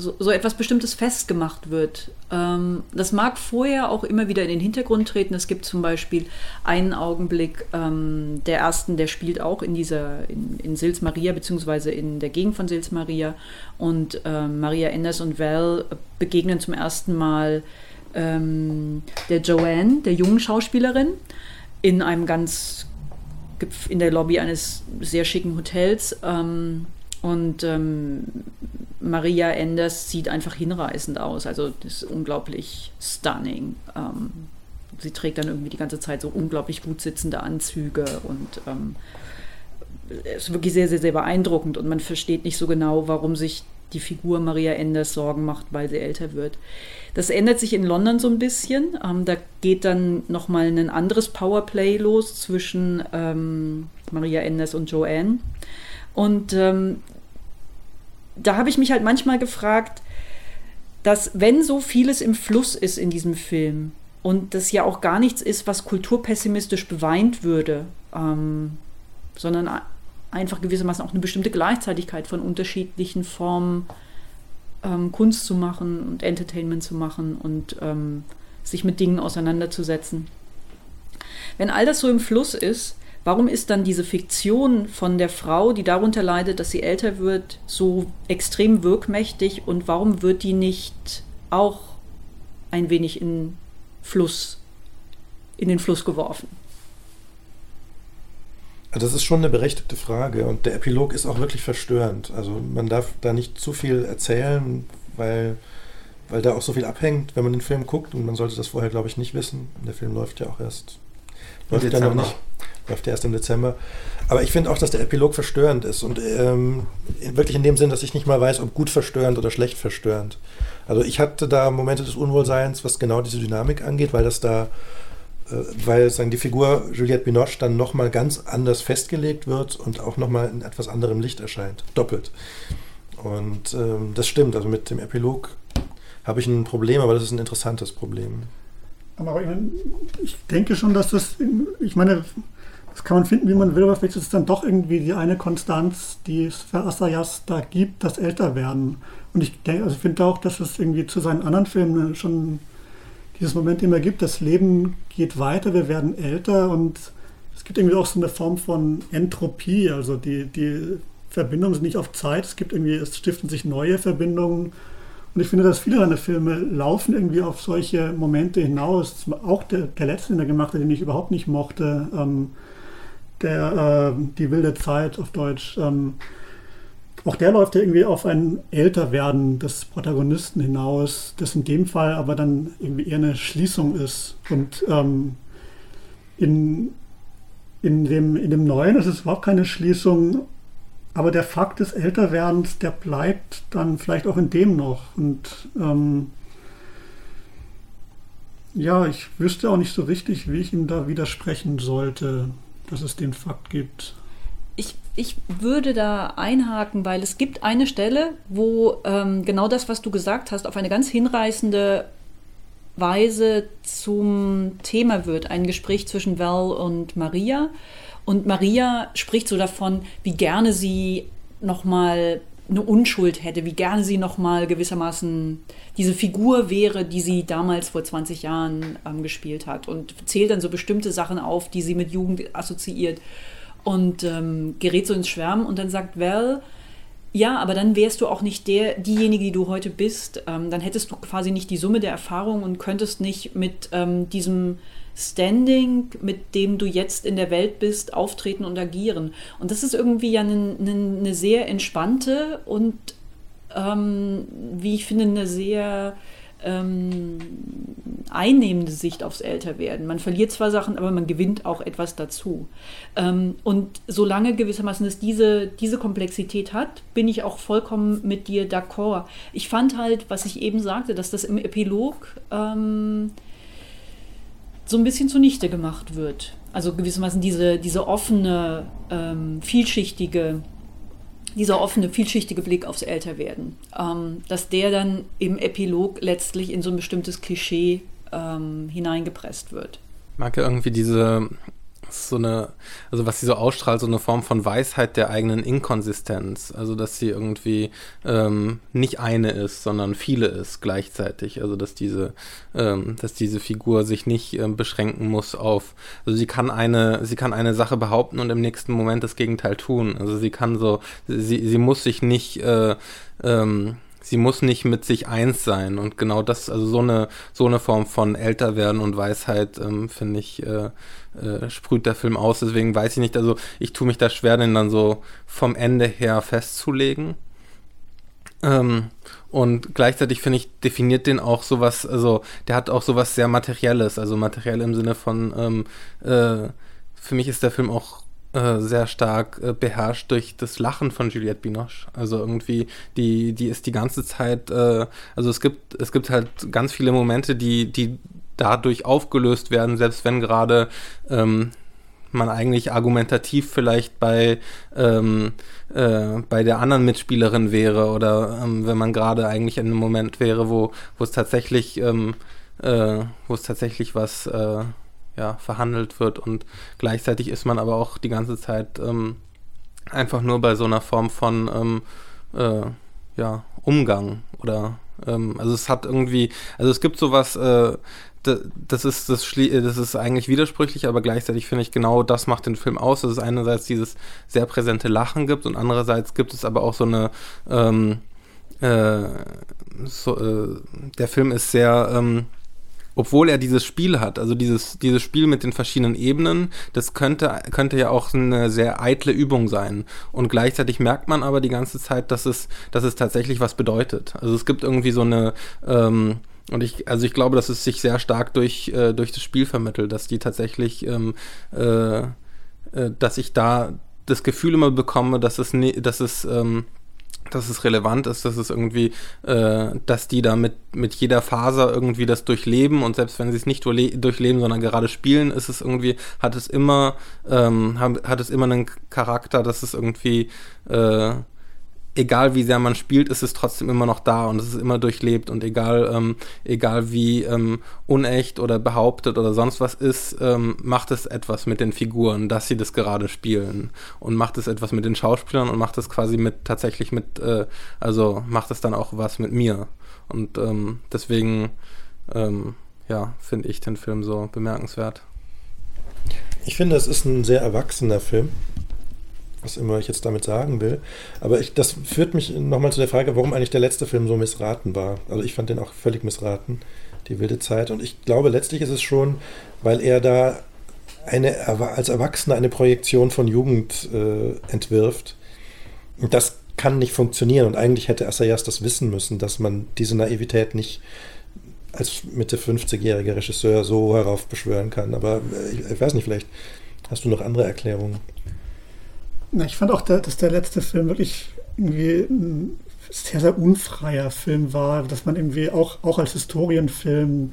so, so etwas Bestimmtes festgemacht wird. Ähm, das mag vorher auch immer wieder in den Hintergrund treten. Es gibt zum Beispiel einen Augenblick, ähm, der ersten, der spielt auch in dieser, in, in Sils Maria, beziehungsweise in der Gegend von Sils Maria. Und ähm, Maria Enders und Val begegnen zum ersten Mal ähm, der Joanne, der jungen Schauspielerin, in einem ganz, in der Lobby eines sehr schicken Hotels. Ähm, und ähm, Maria Enders sieht einfach hinreißend aus. Also das ist unglaublich stunning. Ähm, sie trägt dann irgendwie die ganze Zeit so unglaublich gut sitzende Anzüge und ähm, ist wirklich sehr, sehr, sehr beeindruckend und man versteht nicht so genau, warum sich die Figur Maria Enders Sorgen macht, weil sie älter wird. Das ändert sich in London so ein bisschen. Ähm, da geht dann nochmal ein anderes Powerplay los zwischen ähm, Maria Enders und Joanne. Und ähm, da habe ich mich halt manchmal gefragt, dass wenn so vieles im Fluss ist in diesem Film und das ja auch gar nichts ist, was kulturpessimistisch beweint würde, ähm, sondern einfach gewissermaßen auch eine bestimmte Gleichzeitigkeit von unterschiedlichen Formen ähm, Kunst zu machen und Entertainment zu machen und ähm, sich mit Dingen auseinanderzusetzen. Wenn all das so im Fluss ist, warum ist dann diese Fiktion von der Frau, die darunter leidet, dass sie älter wird, so extrem wirkmächtig und warum wird die nicht auch ein wenig in Fluss, in den Fluss geworfen? Das ist schon eine berechtigte Frage und der Epilog ist auch wirklich verstörend. Also man darf da nicht zu viel erzählen, weil, weil da auch so viel abhängt, wenn man den Film guckt und man sollte das vorher, glaube ich, nicht wissen. Der Film läuft ja auch erst, läuft ja noch nicht, läuft ja erst im Dezember. Aber ich finde auch, dass der Epilog verstörend ist und ähm, wirklich in dem Sinn, dass ich nicht mal weiß, ob gut verstörend oder schlecht verstörend. Also ich hatte da Momente des Unwohlseins, was genau diese Dynamik angeht, weil das da äh, weil sagen, die Figur Juliette Binoche dann nochmal ganz anders festgelegt wird und auch nochmal in etwas anderem Licht erscheint. Doppelt. Und ähm, das stimmt. Also mit dem Epilog habe ich ein Problem, aber das ist ein interessantes Problem. Aber ich denke schon, dass das, ich meine, das kann man finden, wie man will, aber vielleicht ist es dann doch irgendwie die eine Konstanz, die es für Assayas da gibt, das Älterwerden. Und ich denke, also finde auch, dass es irgendwie zu seinen anderen Filmen schon dieses Moment immer gibt, das Leben geht weiter, wir werden älter und es gibt irgendwie auch so eine Form von Entropie, also die, die Verbindungen sind nicht auf Zeit, es gibt irgendwie, es stiften sich neue Verbindungen und ich finde, dass viele deiner Filme laufen irgendwie auf solche Momente hinaus. Auch der, der letzte, den er gemacht hat, den ich überhaupt nicht mochte, ähm, der äh, Die wilde Zeit auf Deutsch, ähm, auch der läuft ja irgendwie auf ein Älterwerden des Protagonisten hinaus, das in dem Fall aber dann irgendwie eher eine Schließung ist. Und ähm, in, in, dem, in dem Neuen ist es überhaupt keine Schließung, aber der Fakt des Älterwerdens, der bleibt dann vielleicht auch in dem noch. Und ähm, ja, ich wüsste auch nicht so richtig, wie ich ihm da widersprechen sollte, dass es den Fakt gibt ich, ich würde da einhaken, weil es gibt eine Stelle, wo ähm, genau das, was du gesagt hast, auf eine ganz hinreißende Weise zum Thema wird. Ein Gespräch zwischen Val und Maria. Und Maria spricht so davon, wie gerne sie nochmal eine Unschuld hätte, wie gerne sie nochmal gewissermaßen diese Figur wäre, die sie damals vor 20 Jahren ähm, gespielt hat. Und zählt dann so bestimmte Sachen auf, die sie mit Jugend assoziiert und ähm, gerät so ins Schwärmen und dann sagt Val, ja, aber dann wärst du auch nicht der, diejenige, die du heute bist. Ähm, dann hättest du quasi nicht die Summe der Erfahrung und könntest nicht mit ähm, diesem Standing, mit dem du jetzt in der Welt bist, auftreten und agieren. Und das ist irgendwie ja eine, eine, sehr entspannte und, ähm, wie ich finde, eine sehr ähm, einnehmende Sicht aufs Älterwerden. Man verliert zwar Sachen, aber man gewinnt auch etwas dazu. Ähm, und solange gewissermaßen es diese, diese Komplexität hat, bin ich auch vollkommen mit dir d'accord. Ich fand halt, was ich eben sagte, dass das im Epilog ähm, so ein bisschen zunichte gemacht wird. Also gewissermaßen diese, diese offene, ähm, vielschichtige dieser offene, vielschichtige Blick aufs Älterwerden, ähm, dass der dann im Epilog letztlich in so ein bestimmtes Klischee ähm, hineingepresst wird. Ich mag ja irgendwie diese, so eine, also was sie so ausstrahlt, so eine Form von Weisheit der eigenen Inkonsistenz. Also dass sie irgendwie ähm, nicht eine ist, sondern viele ist gleichzeitig. Also dass diese, ähm, dass diese Figur sich nicht ähm, beschränken muss auf, also sie kann eine, sie kann eine Sache behaupten und im nächsten Moment das Gegenteil tun. Also sie kann so, sie, sie muss sich nicht äh, ähm, sie muss nicht mit sich eins sein. Und genau das, also so eine, so eine Form von Älterwerden und Weisheit, ähm, finde ich, äh, äh, sprüht der Film aus. Deswegen weiß ich nicht, also ich tue mich da schwer, den dann so vom Ende her festzulegen. Ähm, und gleichzeitig finde ich, definiert den auch sowas, also der hat auch sowas sehr Materielles, also materiell im Sinne von, ähm, äh, für mich ist der Film auch äh, sehr stark äh, beherrscht durch das Lachen von Juliette Binoche. Also irgendwie, die, die ist die ganze Zeit, äh, also es gibt, es gibt halt ganz viele Momente, die, die dadurch aufgelöst werden, selbst wenn gerade ähm, man eigentlich argumentativ vielleicht bei, ähm, äh, bei der anderen Mitspielerin wäre oder ähm, wenn man gerade eigentlich in einem Moment wäre, wo, es tatsächlich, ähm, äh, wo es tatsächlich was äh, ja, verhandelt wird. Und gleichzeitig ist man aber auch die ganze Zeit ähm, einfach nur bei so einer Form von ähm, äh, ja, Umgang oder ähm, also es hat irgendwie, also es gibt sowas, äh, das ist, das, das ist eigentlich widersprüchlich, aber gleichzeitig finde ich genau das macht den Film aus, dass es einerseits dieses sehr präsente Lachen gibt und andererseits gibt es aber auch so eine, ähm, äh, so, äh, der Film ist sehr, ähm, obwohl er dieses Spiel hat, also dieses, dieses Spiel mit den verschiedenen Ebenen, das könnte, könnte ja auch eine sehr eitle Übung sein. Und gleichzeitig merkt man aber die ganze Zeit, dass es, dass es tatsächlich was bedeutet. Also es gibt irgendwie so eine, ähm, und ich, also ich glaube, dass es sich sehr stark durch, äh, durch das Spiel vermittelt, dass die tatsächlich, ähm, äh, äh, dass ich da das Gefühl immer bekomme, dass es, ne, dass es, ähm, dass es relevant ist, dass es irgendwie, äh, dass die da mit, mit jeder Faser irgendwie das durchleben und selbst wenn sie es nicht durchleben, sondern gerade spielen, ist es irgendwie, hat es immer, ähm, hat, hat es immer einen Charakter, dass es irgendwie äh, egal wie sehr man spielt, ist es trotzdem immer noch da und es ist immer durchlebt und egal, ähm, egal wie ähm, unecht oder behauptet oder sonst was ist, ähm, macht es etwas mit den Figuren, dass sie das gerade spielen und macht es etwas mit den Schauspielern und macht es quasi mit tatsächlich mit, äh, also macht es dann auch was mit mir und ähm, deswegen, ähm, ja, finde ich den Film so bemerkenswert. Ich finde, es ist ein sehr erwachsener Film was immer ich jetzt damit sagen will. Aber ich, das führt mich nochmal zu der Frage, warum eigentlich der letzte Film so missraten war. Also ich fand den auch völlig missraten, die wilde Zeit. Und ich glaube, letztlich ist es schon, weil er da eine, als Erwachsener eine Projektion von Jugend äh, entwirft. Und das kann nicht funktionieren. Und eigentlich hätte Assayas das wissen müssen, dass man diese Naivität nicht als Mitte 50-jähriger Regisseur so heraufbeschwören kann. Aber äh, ich, ich weiß nicht, vielleicht hast du noch andere Erklärungen. Na, ich fand auch, dass der letzte Film wirklich irgendwie ein sehr, sehr unfreier Film war, dass man irgendwie auch, auch als Historienfilm,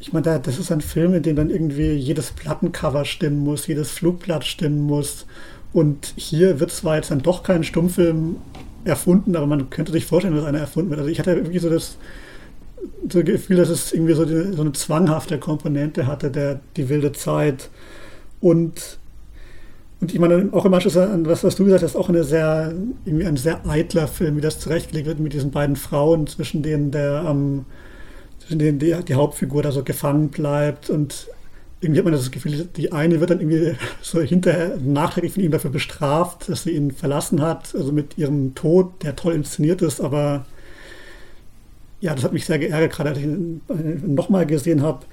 ich meine, das ist ein Film, in dem dann irgendwie jedes Plattencover stimmen muss, jedes Flugblatt stimmen muss. Und hier wird zwar jetzt dann doch kein Stummfilm erfunden, aber man könnte sich vorstellen, dass einer erfunden wird. Also ich hatte irgendwie so das, so Gefühl, dass es irgendwie so, die, so eine zwanghafte Komponente hatte, der, die wilde Zeit. Und und ich meine, auch im Anschluss an was, was du gesagt hast, auch eine sehr, irgendwie ein sehr eitler Film, wie das zurechtgelegt wird mit diesen beiden Frauen, zwischen denen der, ähm, zwischen denen die, die Hauptfigur da so gefangen bleibt. Und irgendwie hat man das Gefühl, die eine wird dann irgendwie so hinterher nachträglich von ihm dafür bestraft, dass sie ihn verlassen hat, also mit ihrem Tod, der toll inszeniert ist, aber ja, das hat mich sehr geärgert, gerade als ich ihn nochmal gesehen habe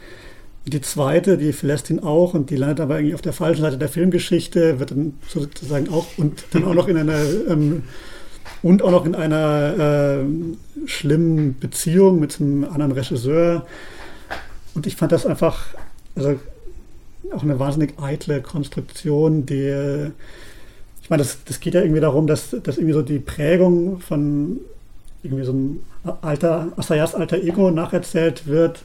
die zweite, die verlässt ihn auch und die landet aber eigentlich auf der falschen Seite der Filmgeschichte, wird dann sozusagen auch und dann auch noch in einer ähm, und auch noch in einer äh, schlimmen Beziehung mit einem anderen Regisseur. Und ich fand das einfach, also auch eine wahnsinnig eitle Konstruktion, die ich meine, das, das geht ja irgendwie darum, dass, dass irgendwie so die Prägung von irgendwie so einem alter, Asayas alter Ego nacherzählt wird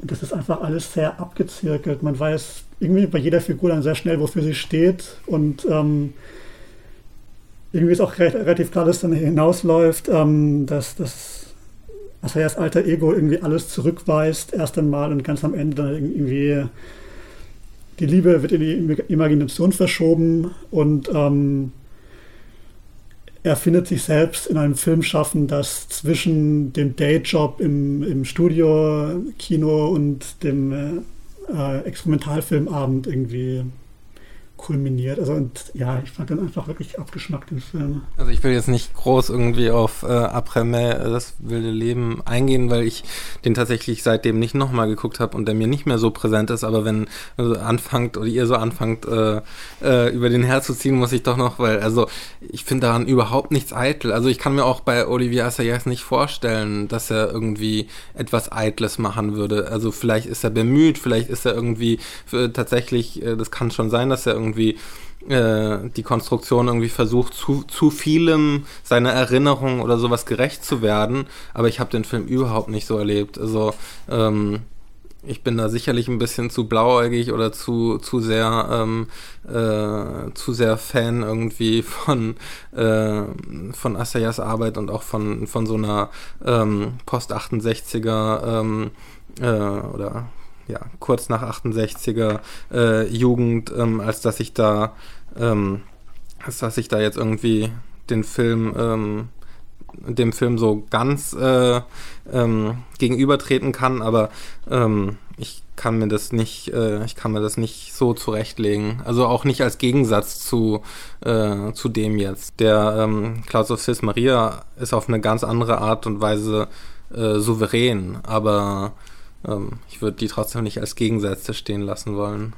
das ist einfach alles sehr abgezirkelt. Man weiß irgendwie bei jeder Figur dann sehr schnell, wofür sie steht. Und ähm, irgendwie ist auch relativ klar, dass dann hinausläuft, ähm, dass das Asayas alter Ego irgendwie alles zurückweist, erst einmal und ganz am Ende dann irgendwie die Liebe wird in die Imagination verschoben und ähm, er findet sich selbst in einem Film schaffen, das zwischen dem Dayjob im, im Studio, Kino und dem äh, Experimentalfilmabend irgendwie kulminiert. Also und ja, ich fand den einfach wirklich abgeschmackt, den Film. Also ich will jetzt nicht groß irgendwie auf äh, Après-Mai, äh, das wilde Leben eingehen, weil ich den tatsächlich seitdem nicht nochmal geguckt habe und der mir nicht mehr so präsent ist, aber wenn also anfangt oder ihr so anfangt, äh, äh, über den herzuziehen, muss ich doch noch, weil also ich finde daran überhaupt nichts eitel. Also ich kann mir auch bei Olivier Assayas nicht vorstellen, dass er irgendwie etwas Eitles machen würde. Also vielleicht ist er bemüht, vielleicht ist er irgendwie für, tatsächlich, äh, das kann schon sein, dass er irgendwie irgendwie äh, die Konstruktion irgendwie versucht, zu, zu vielem seiner Erinnerung oder sowas gerecht zu werden. Aber ich habe den Film überhaupt nicht so erlebt. Also ähm, ich bin da sicherlich ein bisschen zu blauäugig oder zu, zu sehr ähm, äh, zu sehr Fan irgendwie von, äh, von Asayas Arbeit und auch von, von so einer ähm, Post-68er ähm, äh, oder ja, kurz nach 68er äh, Jugend, ähm, als dass ich da ähm, als dass ich da jetzt irgendwie den Film ähm, dem Film so ganz äh, ähm, gegenübertreten kann, aber ähm, ich kann mir das nicht, äh, ich kann mir das nicht so zurechtlegen. Also auch nicht als Gegensatz zu, äh, zu dem jetzt. Der ähm, Klaus of Sis Maria ist auf eine ganz andere Art und Weise äh, souverän, aber ähm, ich würde die trotzdem nicht als Gegensätze stehen lassen wollen.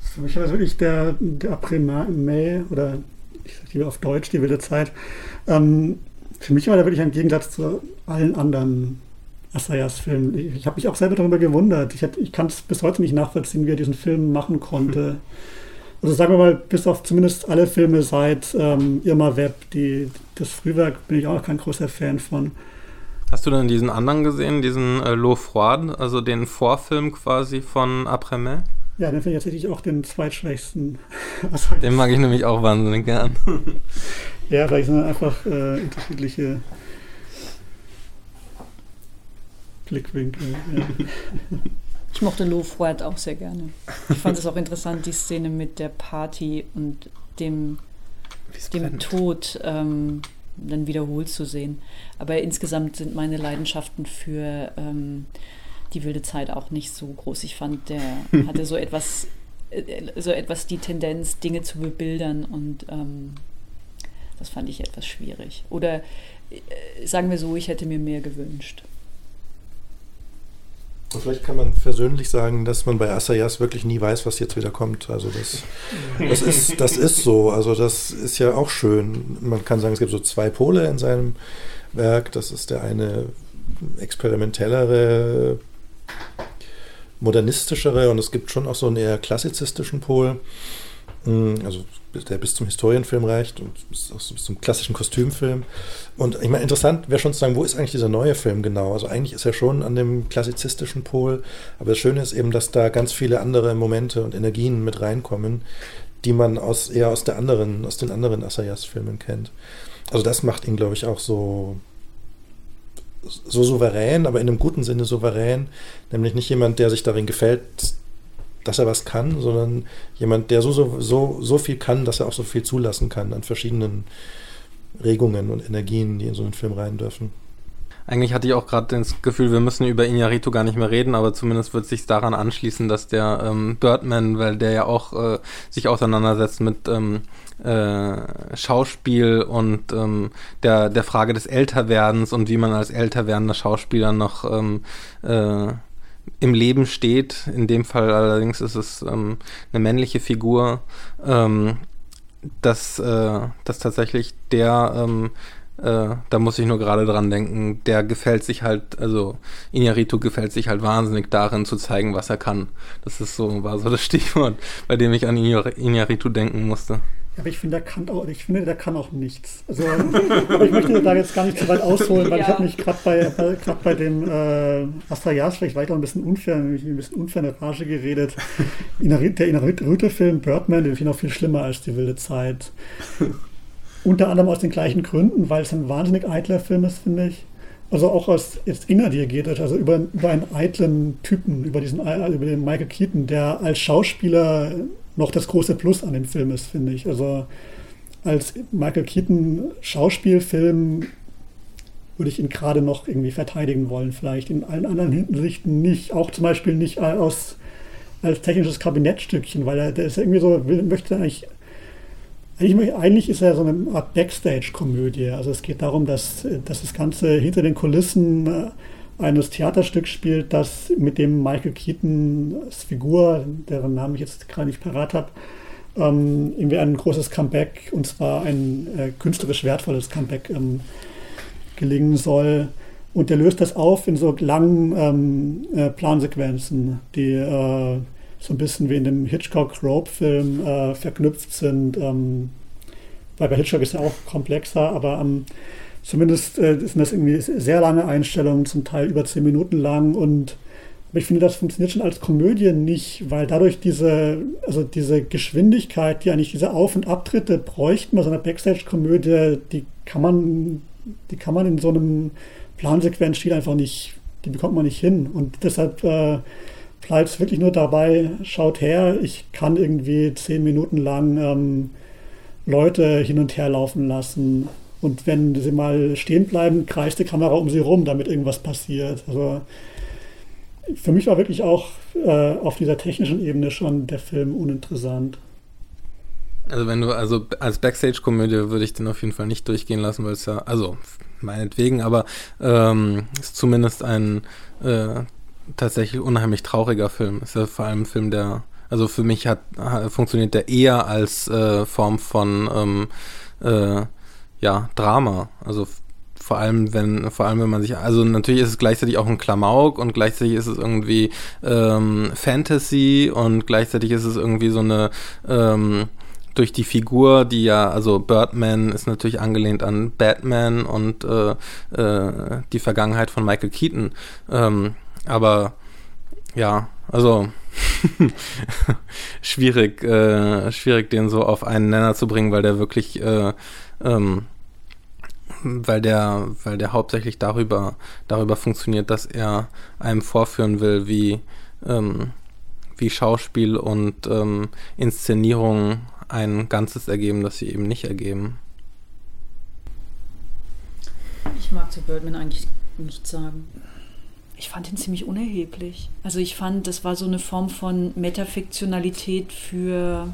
Für mich war das wirklich der, der April Mai oder ich sage lieber auf Deutsch, die wilde Zeit. Ähm, für mich war der wirklich ein Gegensatz zu allen anderen Asayas-Filmen. Ich, ich habe mich auch selber darüber gewundert. Ich, ich kann es bis heute nicht nachvollziehen, wie er diesen Film machen konnte. Also sagen wir mal, bis auf zumindest alle Filme seit ähm, Irma Webb, die, das Frühwerk, bin ich auch kein großer Fan von. Hast du denn diesen anderen gesehen, diesen äh, L'eau froide, also den Vorfilm quasi von Après-Mai? Ja, den finde ich tatsächlich auch den zweitschwächsten. den mag ich nämlich auch wahnsinnig gern. Ja, vielleicht sind einfach äh, unterschiedliche Blickwinkel. Ja. Ich mochte Lou Fouad auch sehr gerne. Ich fand es auch interessant, die Szene mit der Party und dem, dem Tod ähm, dann wiederholt zu sehen. Aber insgesamt sind meine Leidenschaften für ähm, die wilde Zeit auch nicht so groß. Ich fand, der hatte so etwas, äh, so etwas die Tendenz, Dinge zu bebildern und ähm, das fand ich etwas schwierig. Oder äh, sagen wir so, ich hätte mir mehr gewünscht. Und vielleicht kann man persönlich sagen, dass man bei Asayas wirklich nie weiß, was jetzt wieder kommt. Also das, das, ist, das ist so. Also das ist ja auch schön. Man kann sagen, es gibt so zwei Pole in seinem Werk. Das ist der eine experimentellere, modernistischere und es gibt schon auch so einen eher klassizistischen Pol. Hm, also der bis zum Historienfilm reicht und bis, zum klassischen Kostümfilm. Und ich meine, interessant wäre schon zu sagen, wo ist eigentlich dieser neue Film genau? Also eigentlich ist er schon an dem klassizistischen Pol, aber das Schöne ist eben, dass da ganz viele andere Momente und Energien mit reinkommen, die man aus, eher aus der anderen, aus den anderen Asayas-Filmen kennt. Also das macht ihn, glaube ich, auch so, so souverän, aber in einem guten Sinne souverän, nämlich nicht jemand, der sich darin gefällt, dass er was kann, sondern jemand, der so, so, so, so viel kann, dass er auch so viel zulassen kann an verschiedenen Regungen und Energien, die in so einen Film rein dürfen. Eigentlich hatte ich auch gerade das Gefühl, wir müssen über Iñárritu gar nicht mehr reden, aber zumindest wird sich daran anschließen, dass der ähm, Birdman, weil der ja auch äh, sich auseinandersetzt mit ähm, äh, Schauspiel und ähm, der, der Frage des Älterwerdens und wie man als älter werdender Schauspieler noch ähm, äh, im Leben steht. In dem Fall allerdings ist es ähm, eine männliche Figur, ähm, dass, äh, dass tatsächlich der, ähm, äh, da muss ich nur gerade dran denken, der gefällt sich halt, also Iñárritu gefällt sich halt wahnsinnig darin zu zeigen, was er kann. Das ist so, war so das Stichwort, bei dem ich an Iñárritu denken musste. Aber ich finde, der kann auch, ich finde, der kann auch nichts. Also, ich möchte da jetzt gar nicht zu weit ausholen, weil ja. ich habe mich gerade bei, bei, bei dem äh, Astrayas vielleicht weiter ein bisschen unfair, ein bisschen unfair eine Rage geredet. der Inarite-Film Birdman, den finde ich noch viel schlimmer als die wilde Zeit. Unter anderem aus den gleichen Gründen, weil es ein wahnsinnig eitler Film ist, finde ich. Also auch aus jetzt innerdirigiertet, also über, über einen eitlen Typen, über diesen über den Michael Keaton, der als Schauspieler noch das große Plus an dem Film ist, finde ich. Also als Michael Keaton Schauspielfilm würde ich ihn gerade noch irgendwie verteidigen wollen, vielleicht in allen anderen Hinsichten nicht. Auch zum Beispiel nicht aus, als technisches Kabinettstückchen, weil er der ist irgendwie so, möchte eigentlich, eigentlich, eigentlich ist er so eine Art Backstage-Komödie. Also es geht darum, dass, dass das Ganze hinter den Kulissen äh, eines Theaterstücks spielt, das mit dem Michael Keatons Figur, deren Namen ich jetzt gerade nicht parat habe, ähm, irgendwie ein großes Comeback, und zwar ein äh, künstlerisch wertvolles Comeback ähm, gelingen soll. Und der löst das auf in so langen ähm, äh, Plansequenzen, die äh, so ein bisschen wie in dem Hitchcock-Rope-Film äh, verknüpft sind. Ähm, weil bei Hitchcock ist ja auch komplexer, aber ähm, zumindest äh, sind das irgendwie sehr lange Einstellungen, zum Teil über zehn Minuten lang und ich finde, das funktioniert schon als Komödie nicht, weil dadurch diese, also diese Geschwindigkeit, die eigentlich diese Auf- und Abtritte bräuchten bei so einer Backstage-Komödie, die kann man, die kann man in so einem Plansequenzstil einfach nicht, die bekommt man nicht hin. Und deshalb äh, bleibt es wirklich nur dabei, schaut her, ich kann irgendwie zehn Minuten lang ähm, Leute hin und her laufen lassen. Und wenn sie mal stehen bleiben, kreist die Kamera um sie rum, damit irgendwas passiert. Also für mich war wirklich auch äh, auf dieser technischen Ebene schon der Film uninteressant. Also wenn du, also als Backstage-Komödie würde ich den auf jeden Fall nicht durchgehen lassen, weil es ja, also meinetwegen, aber ähm, ist zumindest ein äh, tatsächlich unheimlich trauriger Film. Ist ja vor allem ein Film, der, also für mich hat, funktioniert der eher als äh, Form von ähm, äh, ja, Drama. Also vor allem, wenn, vor allem, wenn man sich, also natürlich ist es gleichzeitig auch ein Klamauk und gleichzeitig ist es irgendwie ähm, Fantasy und gleichzeitig ist es irgendwie so eine ähm, durch die Figur, die ja, also Birdman ist natürlich angelehnt an Batman und äh, äh, die Vergangenheit von Michael Keaton. Ähm, aber ja, also schwierig, äh, schwierig, den so auf einen Nenner zu bringen, weil der wirklich äh, ähm, weil der, weil der hauptsächlich darüber, darüber funktioniert, dass er einem vorführen will, wie, ähm, wie Schauspiel und ähm, Inszenierung ein Ganzes ergeben, das sie eben nicht ergeben. Ich mag zu Birdman eigentlich nichts sagen. Ich fand ihn ziemlich unerheblich. Also ich fand, das war so eine Form von Metafiktionalität für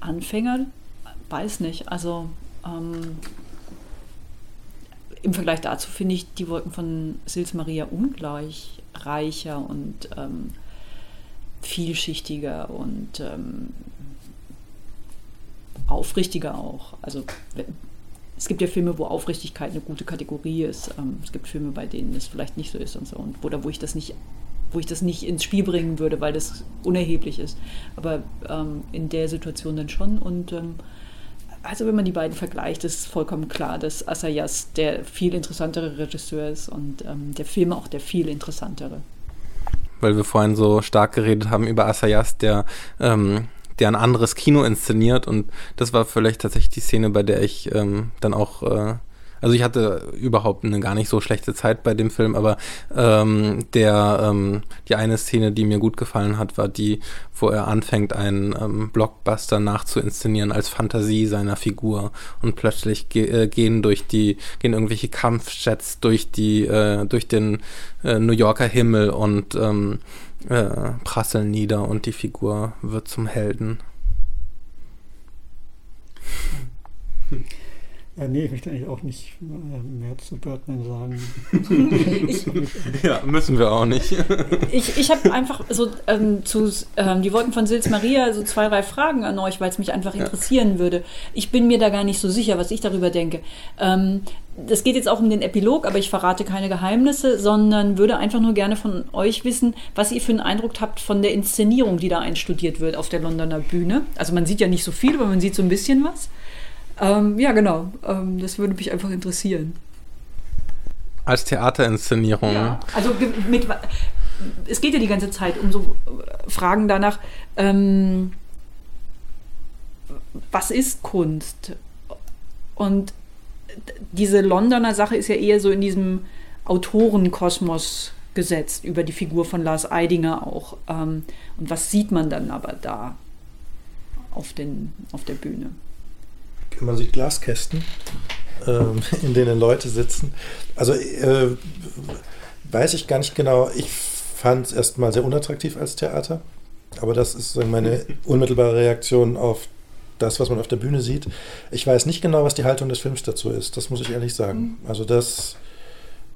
Anfänger. Weiß nicht. Also ähm, Im Vergleich dazu finde ich die Wolken von Sils Maria ungleich reicher und ähm, vielschichtiger und ähm, aufrichtiger auch. Also es gibt ja Filme, wo Aufrichtigkeit eine gute Kategorie ist. Ähm, es gibt Filme, bei denen es vielleicht nicht so ist und so. Und oder wo ich das nicht, wo ich das nicht ins Spiel bringen würde, weil das unerheblich ist. Aber ähm, in der Situation dann schon. Und ähm, also wenn man die beiden vergleicht, ist vollkommen klar, dass Asayas der viel interessantere Regisseur ist und ähm, der Film auch der viel interessantere. Weil wir vorhin so stark geredet haben über Asayas, der ähm, der ein anderes Kino inszeniert und das war vielleicht tatsächlich die Szene, bei der ich ähm, dann auch äh, also ich hatte überhaupt eine gar nicht so schlechte Zeit bei dem Film, aber ähm, der ähm, die eine Szene, die mir gut gefallen hat, war die, wo er anfängt, einen ähm, Blockbuster nachzuinszenieren als Fantasie seiner Figur und plötzlich ge äh, gehen durch die gehen irgendwelche Kampfjets durch die äh, durch den äh, New Yorker Himmel und ähm, äh, prasseln nieder und die Figur wird zum Helden. Ja, nee, ich möchte eigentlich auch nicht äh, mehr zu Birdman sagen. ich, ja, müssen wir auch nicht. ich ich habe einfach so ähm, zu ähm, die Wolken von Sils Maria so zwei, drei Fragen an euch, weil es mich einfach interessieren ja. würde. Ich bin mir da gar nicht so sicher, was ich darüber denke. Ähm, das geht jetzt auch um den Epilog, aber ich verrate keine Geheimnisse, sondern würde einfach nur gerne von euch wissen, was ihr für einen Eindruck habt von der Inszenierung, die da einstudiert wird auf der Londoner Bühne. Also man sieht ja nicht so viel, aber man sieht so ein bisschen was. Ähm, ja, genau. Ähm, das würde mich einfach interessieren. Als Theaterinszenierung. Ja, also mit, es geht ja die ganze Zeit um so äh, Fragen danach, ähm, was ist Kunst? Und diese Londoner Sache ist ja eher so in diesem Autorenkosmos gesetzt, über die Figur von Lars Eidinger auch. Ähm, und was sieht man dann aber da auf, den, auf der Bühne? Man sieht Glaskästen, ähm, in denen Leute sitzen. Also äh, weiß ich gar nicht genau. Ich fand es erstmal sehr unattraktiv als Theater. Aber das ist meine unmittelbare Reaktion auf das, was man auf der Bühne sieht. Ich weiß nicht genau, was die Haltung des Films dazu ist. Das muss ich ehrlich sagen. Also das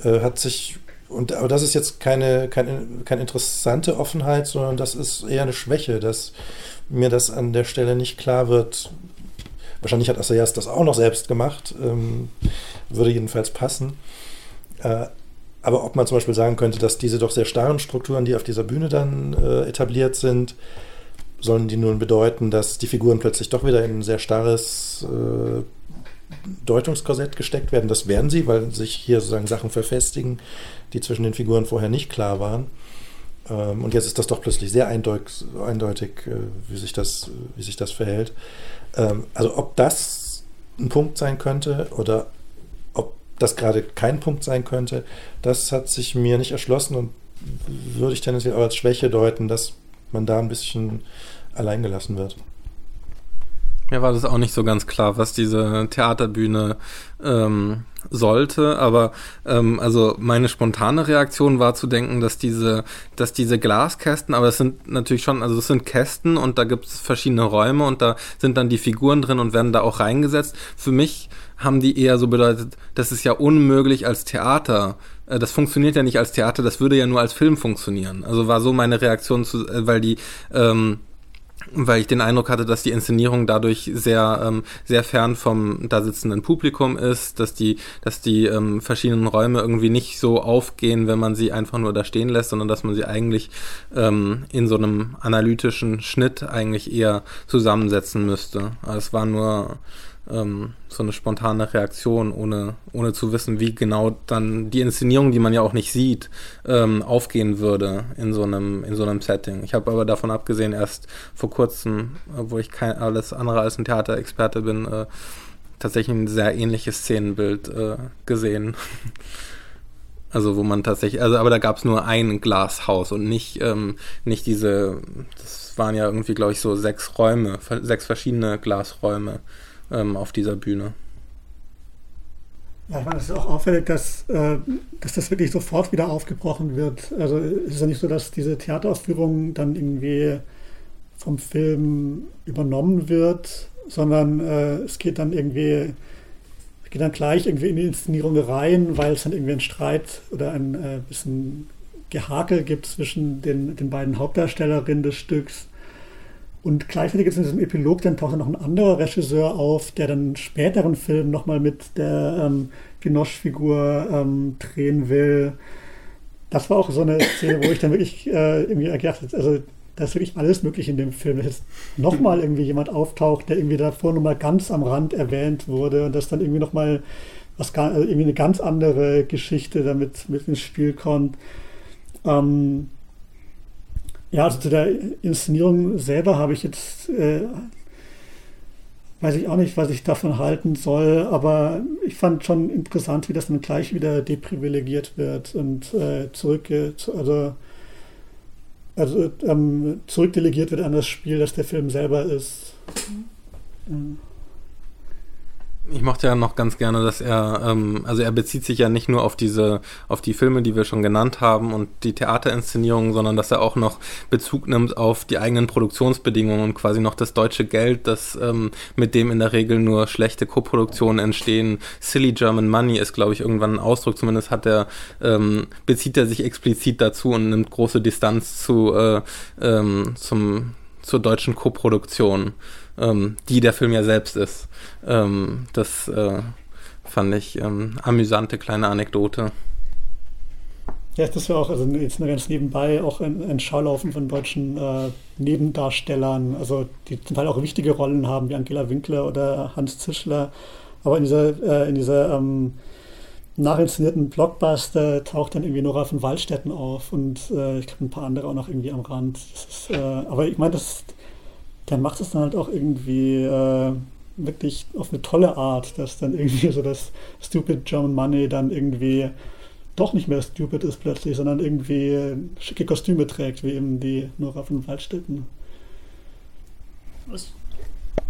äh, hat sich und aber das ist jetzt keine, keine, keine interessante Offenheit, sondern das ist eher eine Schwäche, dass mir das an der Stelle nicht klar wird, Wahrscheinlich hat Assayas das auch noch selbst gemacht. Ähm, würde jedenfalls passen. Äh, aber ob man zum Beispiel sagen könnte, dass diese doch sehr starren Strukturen, die auf dieser Bühne dann äh, etabliert sind, sollen die nun bedeuten, dass die Figuren plötzlich doch wieder in ein sehr starres äh, Deutungskorsett gesteckt werden. Das werden sie, weil sich hier sozusagen Sachen verfestigen, die zwischen den Figuren vorher nicht klar waren. Ähm, und jetzt ist das doch plötzlich sehr eindeutig, äh, wie, sich das, wie sich das verhält. Ähm, also ob das ein Punkt sein könnte oder ob das gerade kein Punkt sein könnte, das hat sich mir nicht erschlossen und würde ich tendenziell auch als Schwäche deuten, dass man da ein bisschen alleingelassen wird. Mir war das auch nicht so ganz klar, was diese Theaterbühne ähm, sollte, aber ähm, also meine spontane Reaktion war zu denken, dass diese, dass diese Glaskästen, aber es sind natürlich schon, also es sind Kästen und da gibt es verschiedene Räume und da sind dann die Figuren drin und werden da auch reingesetzt. Für mich haben die eher so bedeutet, das ist ja unmöglich als Theater. Äh, das funktioniert ja nicht als Theater, das würde ja nur als Film funktionieren. Also war so meine Reaktion zu, äh, weil die ähm, weil ich den Eindruck hatte, dass die Inszenierung dadurch sehr ähm, sehr fern vom da sitzenden Publikum ist, dass die dass die ähm, verschiedenen Räume irgendwie nicht so aufgehen, wenn man sie einfach nur da stehen lässt, sondern dass man sie eigentlich ähm, in so einem analytischen Schnitt eigentlich eher zusammensetzen müsste. Also es war nur ähm, so eine spontane Reaktion, ohne, ohne zu wissen, wie genau dann die Inszenierung, die man ja auch nicht sieht, ähm, aufgehen würde in so einem, in so einem Setting. Ich habe aber davon abgesehen, erst vor kurzem, wo ich kein alles andere als ein Theaterexperte bin, äh, tatsächlich ein sehr ähnliches Szenenbild äh, gesehen. Also wo man tatsächlich, also aber da gab es nur ein Glashaus und nicht, ähm, nicht diese, das waren ja irgendwie, glaube ich, so sechs Räume, sechs verschiedene Glasräume ähm, auf dieser Bühne. Ja, ich meine, es ist auch auffällig, dass, äh, dass das wirklich sofort wieder aufgebrochen wird. Also es ist ja nicht so, dass diese Theaterausführung dann irgendwie vom Film übernommen wird, sondern äh, es geht dann irgendwie, es geht dann gleich irgendwie in die Inszenierung rein, weil es dann irgendwie einen Streit oder ein äh, bisschen Gehakel gibt zwischen den, den beiden Hauptdarstellerinnen des Stücks. Und gleichzeitig ist in diesem Epilog dann taucht noch ein anderer Regisseur auf, der dann späteren Film nochmal mit der ähm, Genosch-Figur ähm, drehen will. Das war auch so eine Szene, wo ich dann wirklich äh, irgendwie gedacht habe, also da ist wirklich alles möglich in dem Film. Dass jetzt nochmal irgendwie jemand auftaucht, der irgendwie davor nochmal ganz am Rand erwähnt wurde und das dann irgendwie nochmal was also irgendwie eine ganz andere Geschichte damit mit ins Spiel kommt. Ähm, ja, also zu der Inszenierung selber habe ich jetzt, äh, weiß ich auch nicht, was ich davon halten soll, aber ich fand schon interessant, wie das dann gleich wieder deprivilegiert wird und äh, zurück, also, also ähm, zurückdelegiert wird an das Spiel, das der Film selber ist. Mhm. Ich mochte ja noch ganz gerne, dass er, ähm, also er bezieht sich ja nicht nur auf diese, auf die Filme, die wir schon genannt haben und die Theaterinszenierungen, sondern dass er auch noch Bezug nimmt auf die eigenen Produktionsbedingungen und quasi noch das deutsche Geld, das ähm, mit dem in der Regel nur schlechte Koproduktionen entstehen. Silly German Money ist, glaube ich, irgendwann ein Ausdruck. Zumindest hat er, ähm, bezieht er sich explizit dazu und nimmt große Distanz zu, äh, ähm, zum, zur deutschen Koproduktion ähm, die der Film ja selbst ist. Ähm, das äh, fand ich ähm, amüsante kleine Anekdote. Ja, das war auch also jetzt nur ganz nebenbei auch ein, ein Schaulaufen von deutschen äh, Nebendarstellern, also die zum Teil auch wichtige Rollen haben, wie Angela Winkler oder Hans Zischler. Aber in dieser, äh, in dieser ähm, nachinszenierten Blockbuster taucht dann irgendwie Nora von Waldstätten auf und äh, ich glaube ein paar andere auch noch irgendwie am Rand. Ist, äh, aber ich meine, das der macht es dann halt auch irgendwie äh, wirklich auf eine tolle Art, dass dann irgendwie so das Stupid German Money dann irgendwie doch nicht mehr stupid ist plötzlich, sondern irgendwie schicke Kostüme trägt, wie eben die Nora von Waldstätten.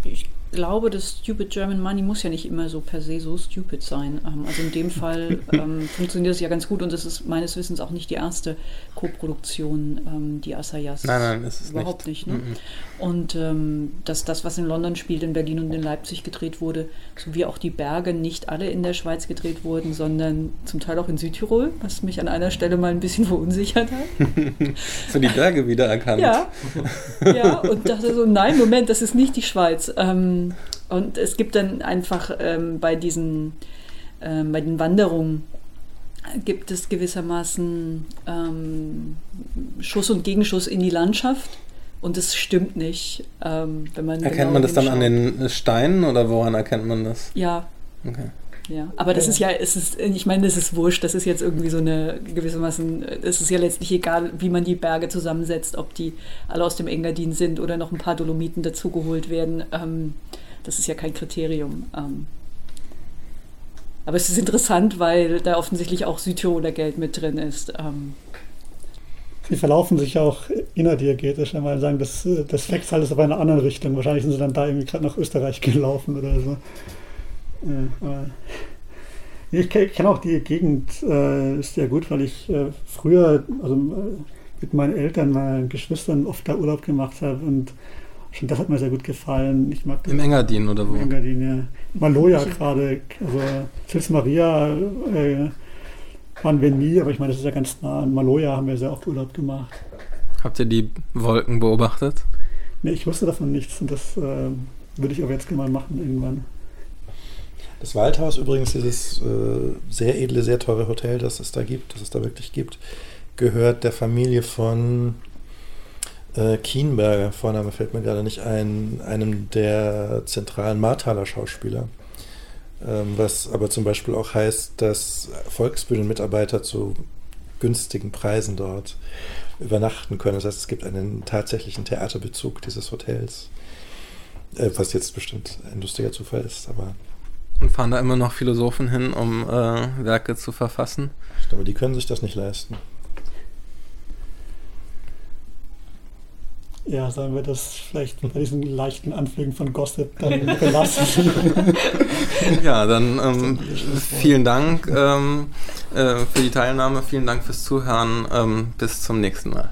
Ich glaube, das Stupid German Money muss ja nicht immer so per se so stupid sein. Ähm, also in dem Fall ähm, funktioniert es ja ganz gut und das ist meines Wissens auch nicht die erste Co-Produktion, ähm, die Asayas. Nein, nein, ist es überhaupt nicht. nicht ne? mm -mm. Und ähm, dass das, was in London spielt, in Berlin und in Leipzig gedreht wurde, sowie auch die Berge nicht alle in der Schweiz gedreht wurden, sondern zum Teil auch in Südtirol, was mich an einer Stelle mal ein bisschen verunsichert hat. so die Berge wieder erkannt. Ja, ja und dachte so, nein, Moment, das ist nicht die Schweiz. Ähm, und es gibt dann einfach ähm, bei diesen, ähm, bei den Wanderungen gibt es gewissermaßen ähm, Schuss und Gegenschuss in die Landschaft. Und es stimmt nicht, ähm, wenn man. Erkennt man das dann an den Steinen oder woran erkennt man das? Ja. Okay. Ja, aber das ist ja, es ist, ich meine, das ist wurscht, das ist jetzt irgendwie so eine gewissermaßen, es ist ja letztlich egal, wie man die Berge zusammensetzt, ob die alle aus dem Engadin sind oder noch ein paar Dolomiten dazugeholt werden. Ähm, das ist ja kein Kriterium. Ähm, aber es ist interessant, weil da offensichtlich auch Südtiroler Geld mit drin ist. Ähm, sie verlaufen sich auch innerdiegetisch, wenn man sagen, das, das wächst alles auf einer anderen Richtung. Wahrscheinlich sind sie dann da irgendwie gerade nach Österreich gelaufen oder so. Ja, ich kenne auch die Gegend äh, sehr gut, weil ich äh, früher also, äh, mit meinen Eltern, meinen Geschwistern oft da Urlaub gemacht habe und schon das hat mir sehr gut gefallen. Ich mag Im Engadin oder wo? Im Engadin, ja. Maloja gerade, also Sils Maria äh, waren wir nie, aber ich meine, das ist ja ganz nah. In Maloja haben wir sehr oft Urlaub gemacht. Habt ihr die Wolken beobachtet? Nee, ich wusste davon nichts und das äh, würde ich aber jetzt mal machen irgendwann. Das Waldhaus übrigens, dieses äh, sehr edle, sehr teure Hotel, das es da gibt, das es da wirklich gibt, gehört der Familie von äh, Kienberger, Vorname fällt mir gerade nicht ein, einem der zentralen Martaler Schauspieler. Ähm, was aber zum Beispiel auch heißt, dass Volksbühnenmitarbeiter zu günstigen Preisen dort übernachten können. Das heißt, es gibt einen tatsächlichen Theaterbezug dieses Hotels. Äh, was jetzt bestimmt ein lustiger Zufall ist, aber und fahren da immer noch Philosophen hin, um äh, Werke zu verfassen. Aber die können sich das nicht leisten. Ja, sollen wir das vielleicht bei diesen leichten Anflügen von Gossip dann belassen? ja, dann ähm, vielen Dank ähm, äh, für die Teilnahme, vielen Dank fürs Zuhören. Ähm, bis zum nächsten Mal.